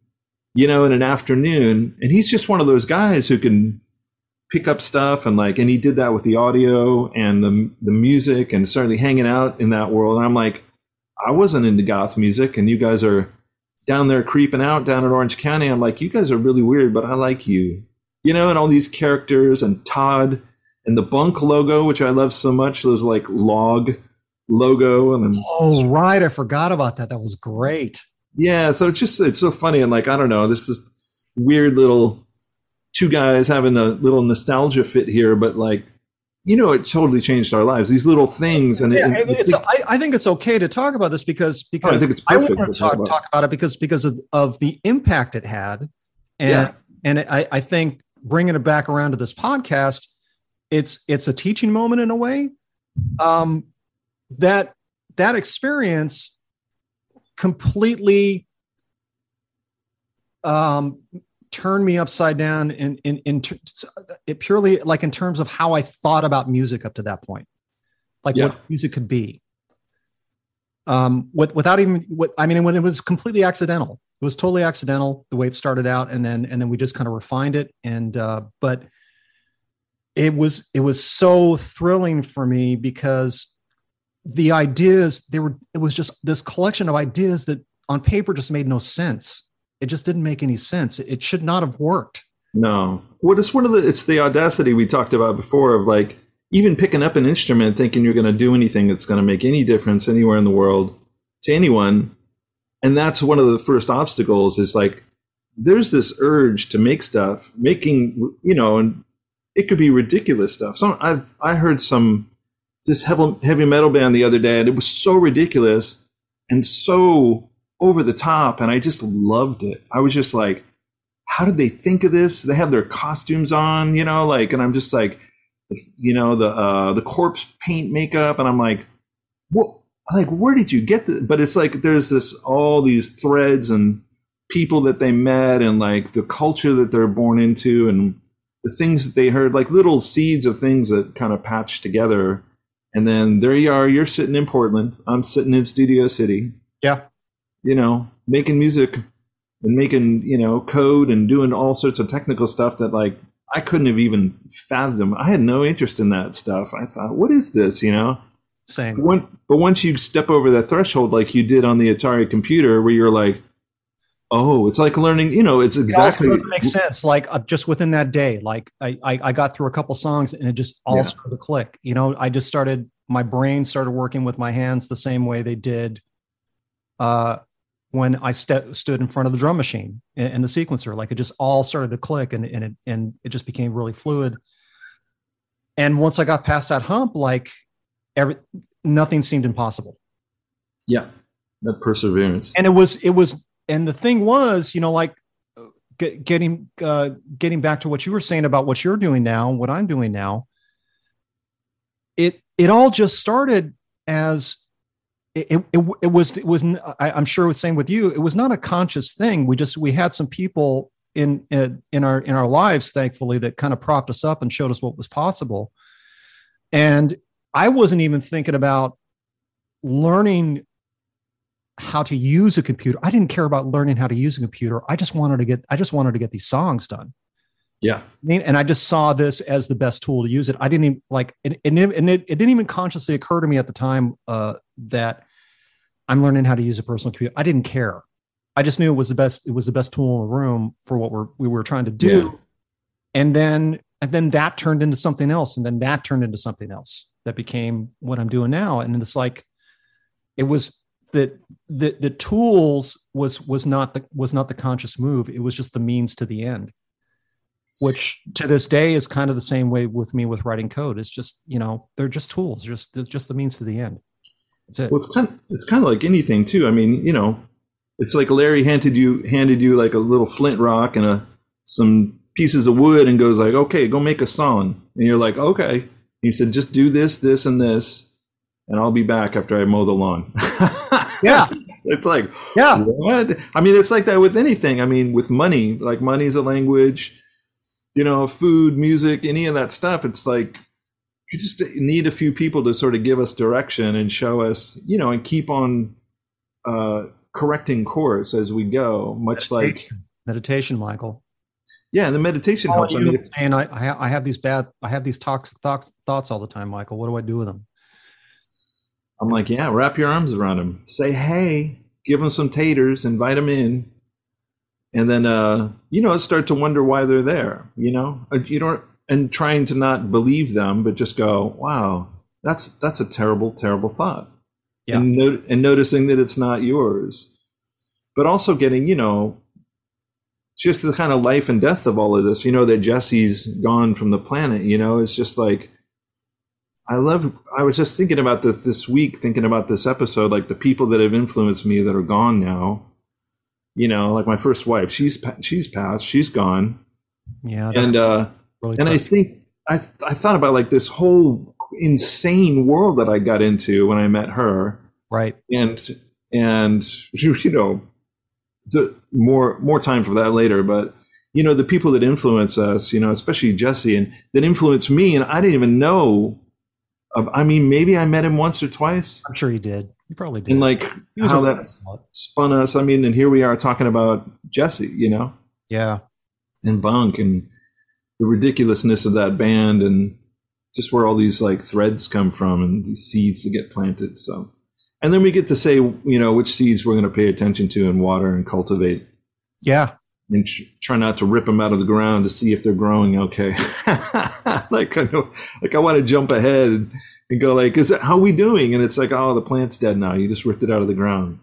you know, in an afternoon. And he's just one of those guys who can pick up stuff and like and he did that with the audio and the the music and certainly hanging out in that world. And I'm like I wasn't into goth music and you guys are down there creeping out down in Orange County. I'm like you guys are really weird but I like you. You know and all these characters and Todd and the bunk logo which I love so much those like log logo and oh right. I forgot about that. That was great. Yeah. So it's just it's so funny. And like I don't know. This is weird little two guys having a little nostalgia fit here, but like, you know, it totally changed our lives. These little things, and, yeah, it, I, I, think it's okay to talk about this because because oh, I, think it's I want to talk, about. talk about it because because of, of the impact it had, and yeah. and I, I think bringing it back around to this podcast, it's it's a teaching moment in a way. Um, that that experience completely um turned me upside down in in in it purely like in terms of how I thought about music up to that point, like yeah. what music could be. Um, with, without even what I mean, when it was completely accidental, it was totally accidental the way it started out, and then and then we just kind of refined it. And uh, but it was it was so thrilling for me because the ideas they were it was just this collection of ideas that on paper just made no sense it just didn't make any sense. It should not have worked. No. Well, it's one of the it's the audacity we talked about before of like even picking up an instrument thinking you're going to do anything that's going to make any difference anywhere in the world to anyone. And that's one of the first obstacles is like there's this urge to make stuff, making you know, and it could be ridiculous stuff. So I've I heard some this heavy metal band the other day, and it was so ridiculous and so over the top and I just loved it. I was just like, how did they think of this? They have their costumes on, you know, like, and I'm just like, you know, the uh, the corpse paint makeup, and I'm like, what? Like, where did you get this? But it's like there's this all these threads and people that they met, and like the culture that they're born into, and the things that they heard, like little seeds of things that kind of patched together. And then there you are. You're sitting in Portland. I'm sitting in Studio City. Yeah you know, making music and making, you know, code and doing all sorts of technical stuff that like I couldn't have even fathomed. I had no interest in that stuff. I thought, what is this, you know? Same. But, when, but once you step over that threshold, like you did on the Atari computer, where you're like, oh, it's like learning, you know, it's exactly. It makes sense. Like uh, just within that day, like I, I, I, got through a couple songs and it just all yeah. started to click. You know, I just started, my brain started working with my hands the same way they did uh, when I st- stood in front of the drum machine and, and, the sequencer. Like it just all started to click and, and it and it just became really fluid. And once I got past that hump, like every nothing seemed impossible. Yeah, that perseverance. And it was it was and the thing was, you know, like get, getting uh, getting back to what you were saying about what you're doing now, what I'm doing now. It it all just started as it, it, it was it was I, am sure it was same with you. It was not a conscious thing. We just we had some people in in our in our lives, thankfully, that kind of propped us up and showed us what was possible. And I wasn't even thinking about learning how to use a computer. I didn't care about learning how to use a computer. I just wanted to get I just wanted to get these songs done. Yeah. I mean, and I just saw this as the best tool to use it. I didn't even like it, and it, and it, it didn't even consciously occur to me at the time uh, that I'm learning how to use a personal computer. I didn't care. I just knew it was the best. It was the best tool in the room for what we're we were trying to do. Yeah. And then and then that turned into something else, and then that turned into something else that became what I'm doing now. And it's like it was that the the tools was was not the was not the conscious move. It was just the means to the end which to this day is kind of the same way with me with writing code. It's just you know they're just tools, just just the means to the end. That's it. Well, it's kind of, it's kind of like anything too. I mean, you know, it's like Larry handed you handed you like a little flint rock and a some pieces of wood and goes like, "Okay, go make a song." And you're like, "Okay." He said, "Just do this, this, and this, and I'll be back after I mow the lawn." Yeah. it's, it's like, yeah, what? I mean, it's like that with anything. I mean, with money, like money is a language, you know, food, music, any of that stuff. It's like you just need a few people to sort of give us direction and show us, you know, and keep on uh, correcting course as we go. Much like meditation, Michael. yeah, and the meditation Oh, helps. I mean, and I, I I have these bad I have these toxic thoughts thoughts all the time, Michael. What do I do with them? I'm like, yeah, wrap your arms around them. Say, hey, give them some taters, invite them in. And then, uh, you know, start to wonder why they're there, you know, Uh, you don't, and trying to not believe them, but just go, wow, that's, that's a terrible, terrible thought. Yeah. And, no, and noticing that it's not yours, but also getting, you know, just the kind of life and death of all of this, you know, that Jesse's gone from the planet, you know, it's just like, I love. I was just thinking about this this week, thinking about this episode, like the people that have influenced me that are gone now. You know, like my first wife, she's she's passed, she's gone, Yeah, and uh, really and I think I th- I thought about like this whole insane world that I got into when I met her, right. and and you know, the more more time for that later, but you know the people that influence us, you know, especially Jesse, and that influenced me, and I didn't even know. Of, I mean, maybe I met him once or twice, I'm sure you did. You probably did. and like how that spun us. I mean, and here we are talking about Jesse, you know, yeah, and Bunk, and the ridiculousness of that band, and just where all these like threads come from, and these seeds that get planted. So, and then we get to say, you know, which seeds we're going to pay attention to and water and cultivate, yeah, and tr- try not to rip them out of the ground to see if they're growing okay. like I know, like I want to jump ahead and, and go like, is that how we doing? And it's like, oh, the plant's dead now. You just ripped it out of the ground.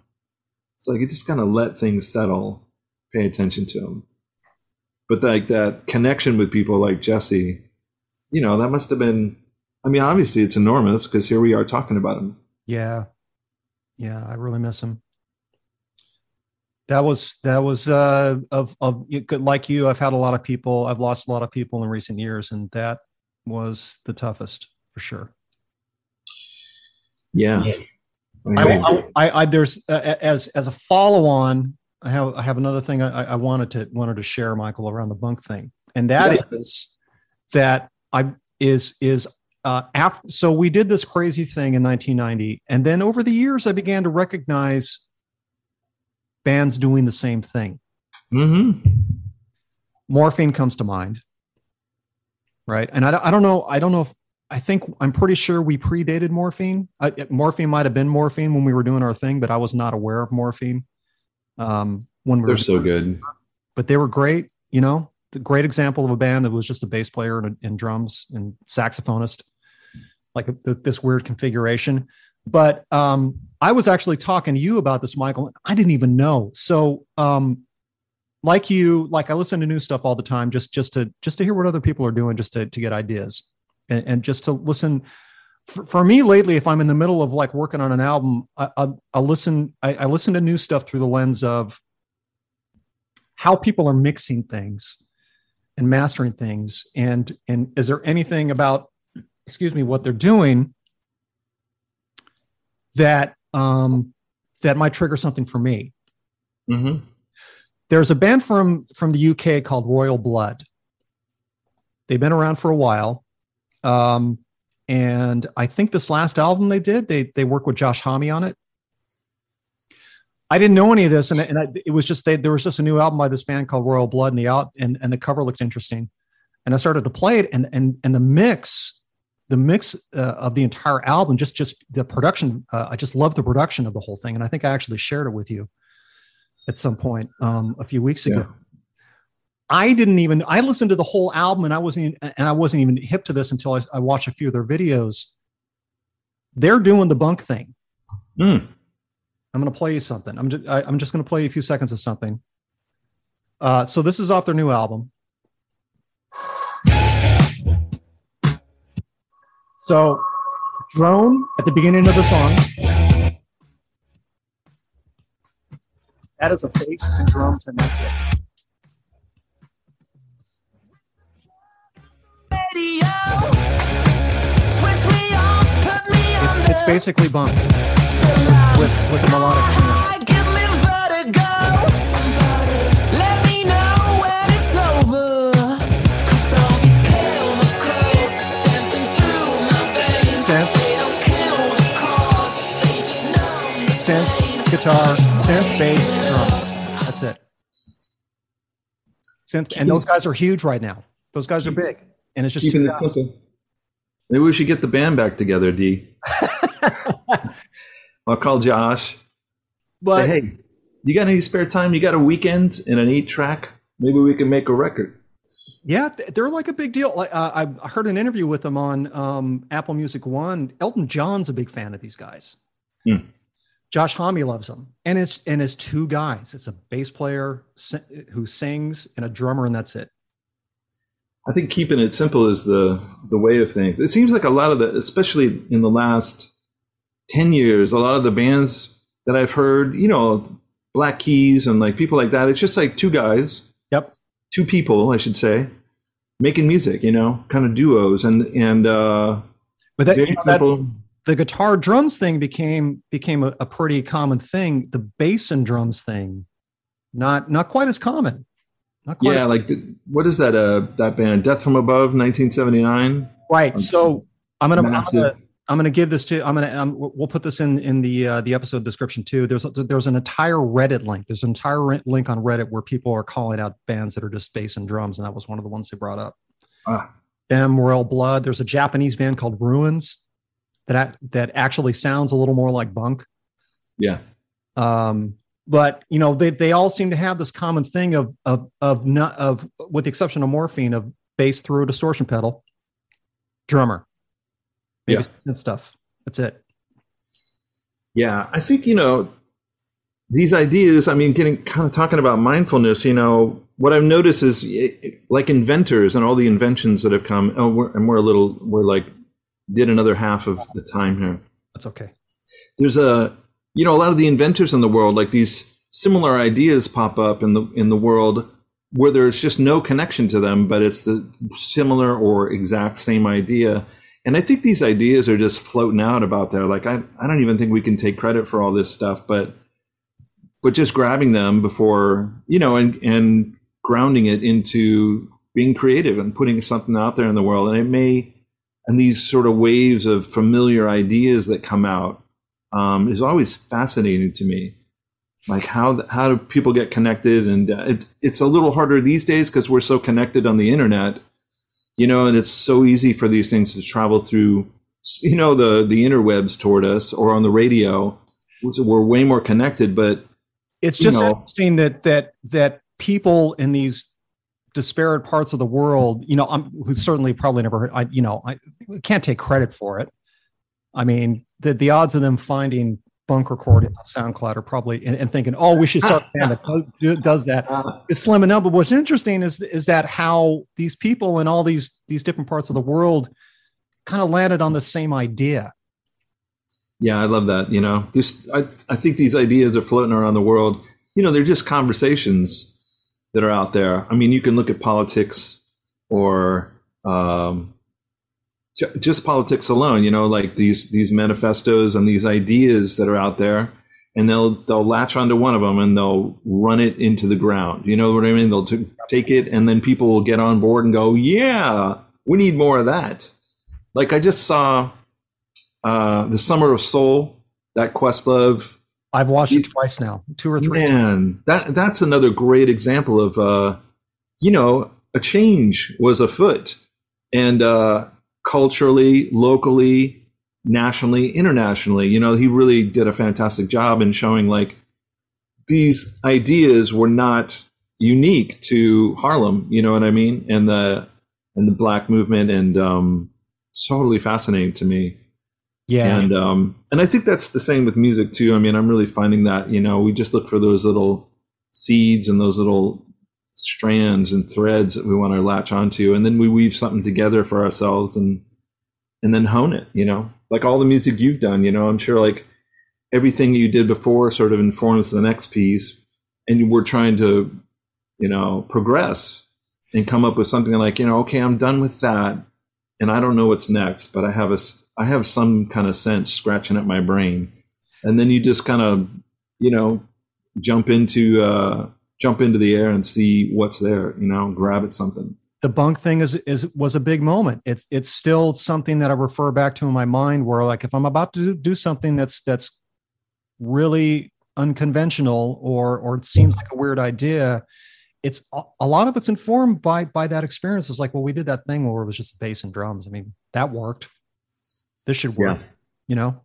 It's like you just kind of let things settle, pay attention to them. But like that connection with people like Jesse, you know, that must have been. I mean, obviously it's enormous because here we are talking about him. yeah, yeah. I really miss him. That was that was uh of of you could- like you. I've had a lot of people. I've lost a lot of people in recent years, and that was the toughest for sure. Yeah. I, I, I, I there's uh, as as a follow on. I have I have another thing I, I wanted to wanted to share, Michael, around the bunk thing, and that is Yeah. that I is is uh, after. So we did this crazy thing in 1990, and then over the years, I began to recognize bands doing the same thing. mm-hmm. Morphine comes to mind, right? And I, don't- I don't know. I don't know if I think I'm pretty sure we predated morphine. I, morphine might have been morphine when we were doing our thing, but I was not aware of morphine um, when we They're were. so good. but they were great. You know, the great example of a band that was just a bass player and, and drums and saxophonist, like a, this weird configuration. But um, I was actually talking to you about this, Michael. and I didn't even know. So, um, like you, like I listen to new stuff all the time, just just to just to hear what other people are doing, just to to get ideas, and, and just to listen. For, for me lately, if I'm in the middle of like working on an album, I, I, I listen. I, I listen to new stuff through the lens of how people are mixing things and mastering things and and is there anything about excuse me what they're doing that um that might trigger something for me Mm-hmm. there's a band from from the uk called royal blood they've been around for a while um and I think this last album they did, they they worked with Josh Homme on it. I didn't know any of this, and, and I, it was just they, there was just a new album by this band called Royal Blood, and the out and, and the cover looked interesting, and I started to play it, and and and the mix, the mix uh, of the entire album, just just the production, uh, I just love the production of the whole thing, and I think I actually shared it with you at some point um, a few weeks ago. Yeah. I didn't even I listened to the whole album, and I wasn't and I wasn't even hip to this until I, I watched a few of their videos. They're doing the bunk thing. Mm. I'm going to play you something. I'm just, I, am just going to play you a few seconds of something. Uh, so this is off their new album. So, drone at the beginning of the song. That is a bass and drums, and that's it. It's, it's basically bunk with, with the melodic singer. Synth, guitar, synth, bass, drums. That's it. Synth, and those guys are huge right now. Those guys are big, and it's just keeping it simple. Maybe we should get the band back together, Dee. I'll call Josh. But, say, hey, you got any spare time? You got a weekend and an eight track? Maybe we can make a record. Yeah, they're like a big deal. Like uh, I heard an interview with them on um, Apple Music One. Elton John's a big fan of these guys. Hmm. Josh Homme loves them, and it's and it's two guys. It's a bass player who sings and a drummer, and that's it. I think keeping it simple is the the way of things. It seems like a lot of the, especially in the last 10 years, a lot of the bands that I've heard, you know, Black Keys and like people like that, it's just like two guys. Yep. Two people, I should say, making music, you know, kind of duos and, and, uh, but that, you know, that, the guitar drums thing became, became a, a pretty common thing. The bass and drums thing, not, not quite as common. Not quite yeah. As, like what is that, uh, that band Death from Above, 1979? Right. So I'm going to, I'm going to give this to. I'm going to. Um, we'll put this in in the uh, the episode description too. There's there's an entire Reddit link. There's an entire link on Reddit where people are calling out bands that are just bass and drums, and that was one of the ones they brought up. Ah. M Royal Blood. There's a Japanese band called Ruins that that actually sounds a little more like bunk. Yeah. Um, but you know they they all seem to have this common thing of of of not of with the exception of morphine of bass through a distortion pedal, drummer maybe yeah. stuff. That's it. Yeah, I think you know these ideas. I mean, getting kind of talking about mindfulness. You know, what I've noticed is like inventors and all the inventions that have come. Oh, we're, and we're a little. We're like did another half of the time here. That's okay. There's a you know a lot of the inventors in the world like these similar ideas pop up in the in the world where there's just no connection to them, but it's the similar or exact same idea. And I think these ideas are just floating out about there. Like I, I don't even think we can take credit for all this stuff, but but just grabbing them before, you know, and and grounding it into being creative and putting something out there in the world. And it may and these sort of waves of familiar ideas that come out um, is always fascinating to me. Like how how do people get connected? And uh, it, it's a little harder these days because we're so connected on the internet you know, and it's so easy for these things to travel through, you know, the the interwebs toward us or on the radio. We're way more connected, but it's just know, interesting that that that people in these disparate parts of the world, you know, I'm who certainly probably never heard, I, you know, I can't take credit for it. I mean, the the odds of them finding bunk recordings on SoundCloud are probably and, and thinking, oh, we should start a band that does that. It's slim enough. But what's interesting is is that how these people in all these these different parts of the world kind of landed on the same idea. Yeah, I love that. You know, this I I think these ideas are floating around the world. You know, they're just conversations that are out there. I mean, you can look at politics or um, just politics alone, you know, like these these manifestos and these ideas that are out there, and they'll they'll latch onto one of them and they'll run it into the ground. You know what I mean? They'll t- take it, and then people will get on board and go, "Yeah, we need more of that." Like I just saw uh, the Summer of Soul, that Questlove. I've watched it twice now, two or three. Man, that that's another great example of uh, you know a change was afoot, and uh, culturally, locally, nationally, internationally. You know, he really did a fantastic job in showing like these ideas were not unique to Harlem. You know what I mean? And the and the black movement, and um, totally fascinating to me. Yeah, And um, and I think that's the same with music too. I mean, I'm really finding that you know we just look for those little seeds and those little strands and threads that we want to latch onto, and then we weave something together for ourselves and and then hone it. You know, like all the music you've done. You know, I'm sure like everything you did before sort of informs the next piece, and we're trying to you know progress and come up with something like you know okay i'm done with that and i don't know what's next but i have a i have some kind of sense scratching at my brain and then you just kind of you know jump into uh jump into the air and see what's there you know grab at something the bunk thing is is was a big moment. It's it's still something that I refer back to in my mind where like if I'm about to do something that's that's really unconventional or or it seems like a weird idea, it's a- a lot of it's informed by by that experience. It's like, well, we did that thing where it was just bass and drums. I mean, that worked. This should work, Yeah. you know.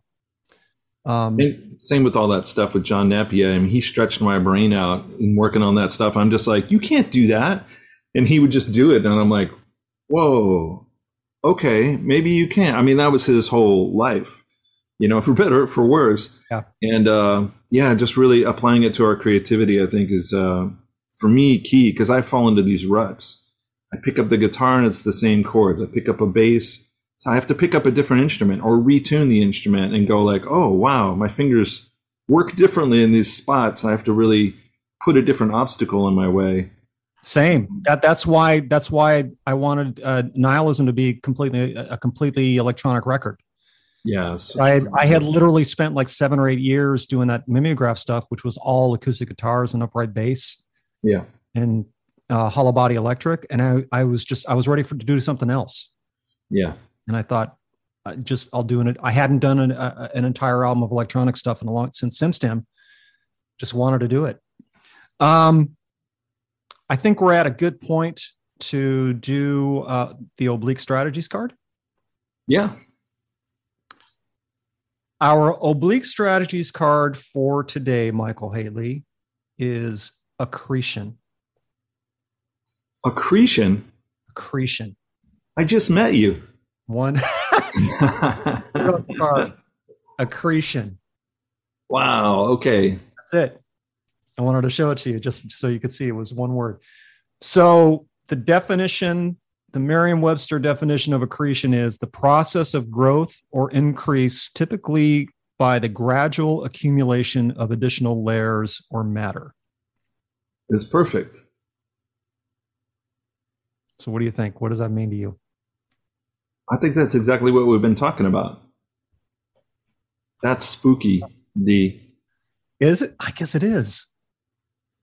Um, same, same with all that stuff with john napier i mean he stretched my brain out and working on that stuff i'm just like you can't do that and he would just do it and i'm like whoa okay maybe you can i mean that was his whole life you know for better or for worse Yeah. and uh, yeah just really applying it to our creativity i think is uh, for me key because i fall into these ruts i pick up the guitar and it's the same chords i pick up a bass so I have to pick up a different instrument or retune the instrument and go like, oh wow, my fingers work differently in these spots. I have to really put a different obstacle in my way. Same. That that's why that's why I wanted uh, nihilism to be completely a completely electronic record. Yes. I had, I had literally spent like seven or eight years doing that mimeograph stuff, which was all acoustic guitars and upright bass yeah. and uh, hollow body electric, and I I was just I was ready for to do something else, Yeah. and I thought. uh, Just I'll do it. I hadn't done an, a, an entire album of electronic stuff in a long since SimStem. Just wanted to do it. Um, I think we're at a good point to do uh, the oblique strategies card. Yeah. Our oblique strategies card for today, Michael Hateley, is accretion. Accretion. Accretion. I just met you. One. Accretion. wow. Okay. That's it. I wanted to show it to you just so you could see it was one word. So the definition, the Merriam-Webster definition of accretion is the process of growth or increase, typically by the gradual accumulation of additional layers or matter. It's perfect. So what do you think? What does that mean to you? I think that's exactly what we've been talking about. That's spooky, Dee. Is it? I guess it is.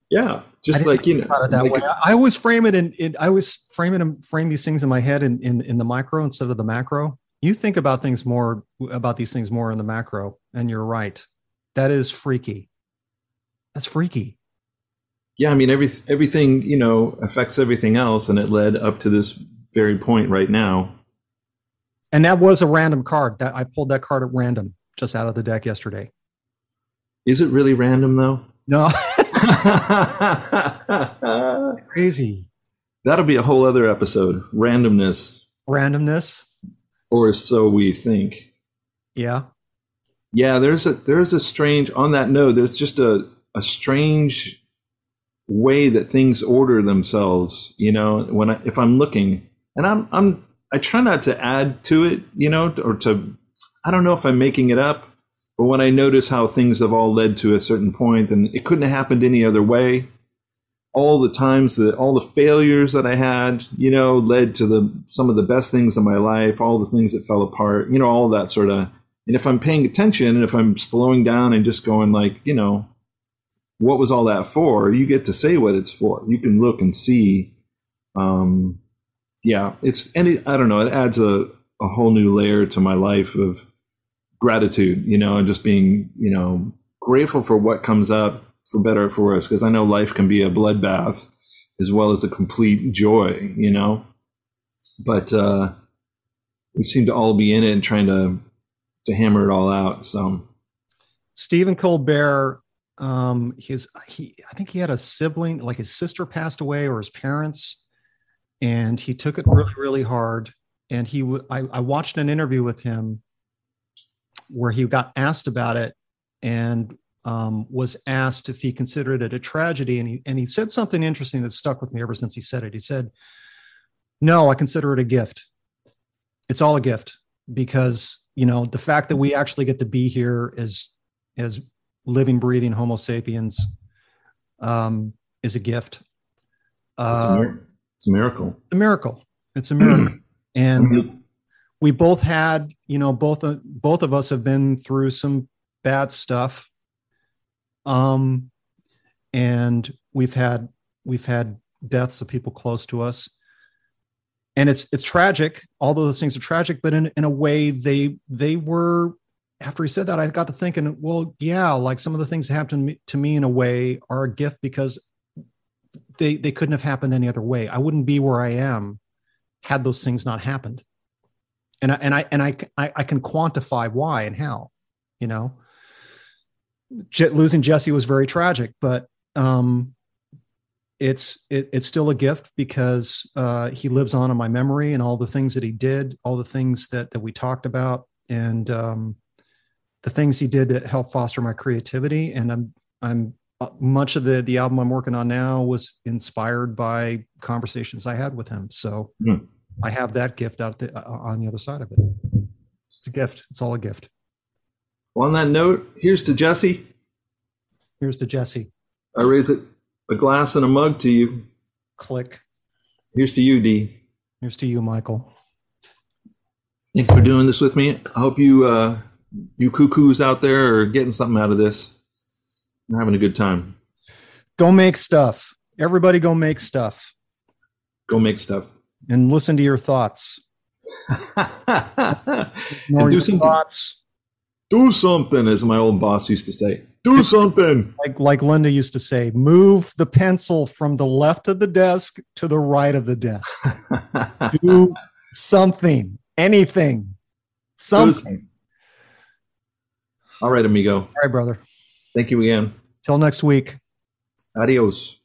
Yeah. Just like, you know, that like- way. I always frame it in, in I always frame it and frame these things in my head in, in in the micro instead of the macro. You think about things more about these things more in the macro, and you're right. That is freaky. That's freaky. Yeah, I mean, every, everything, you know, affects everything else. And it led up to this very point right now. And that was a random card. That I pulled that card at random just out of the deck yesterday. Is it really random though? No, crazy That'll be a whole other episode. Randomness, randomness. or so we think. Yeah, Yeah, there's a there's a strange on that note, there's just a, a strange way that things order themselves, you know, when I if I'm looking and I'm I'm I try not to add to it, you know, or to I don't know if I'm making it up, but when I notice how things have all led to a certain point and it couldn't have happened any other way, all the times that all the failures that I had, you know, led to the some of the best things in my life, all the things that fell apart, you know, all that sort of and if I'm paying attention and if I'm slowing down and just going like, you know, what was all that for? You get to say what it's for. You can look and see. Um, yeah, it's and it, I don't know. It adds a a whole new layer to my life of gratitude, you know, and just being, you know, grateful for what comes up for better or for worse. Because I know life can be a bloodbath as well as a complete joy, you know. But uh, we seem to all be in it and trying to to hammer it all out. So Stephen Colbert, um, his he I think he had a sibling, like his sister passed away or his parents, and he took it really really hard. And he, I, watched an interview with him where he got asked about it and um, was asked if he considered it a tragedy, and he and he said something interesting that stuck with me ever since he said it. He said, "No, I consider it a gift. It's all a gift because you know the fact that we actually get to be here is as living, breathing Homo sapiens um, is a gift. it's, a Uh, mir- it's a miracle. a miracle. It's a miracle, and we both had you know both uh, both of us have been through some bad stuff um and we've had we've had deaths of people close to us and it's it's tragic all those things are tragic but in in a way they they were after he said that i got to thinking well yeah like some of the things that happened to me, in a way are a gift because they they couldn't have happened any other way. I wouldn't be where i am had those things not happened. And I, and I and I, I I can quantify why and how, you know. Je- losing Jesse was very tragic, but um, it's it, it's still a gift because uh, he lives on in my memory and all the things that he did, all the things that that we talked about, and um, the things he did to help foster my creativity. And I'm I'm uh, much of the the album I'm working on now was inspired by conversations I had with him. So. Hmm. I have that gift out the, uh, on the other side of it. It's a gift. It's all a gift. Well, on that note, here's to Jesse. Here's to Jesse. I raise a, a glass and a mug to you. Click. Here's to you, Dee. Here's to you, Michael. Thanks for doing this with me. I hope you uh, you cuckoos out there are getting something out of this. having a good time. Go make stuff. Everybody go make stuff Go make stuff. and listen to your thoughts. and do something. thoughts. Do something, as my old boss used to say. Do something. Like, like Linda used to say, move the pencil from the left of the desk to the right of the desk. Do something, anything, something. All right, amigo. All right, brother. Thank you again. Till next week. Adios.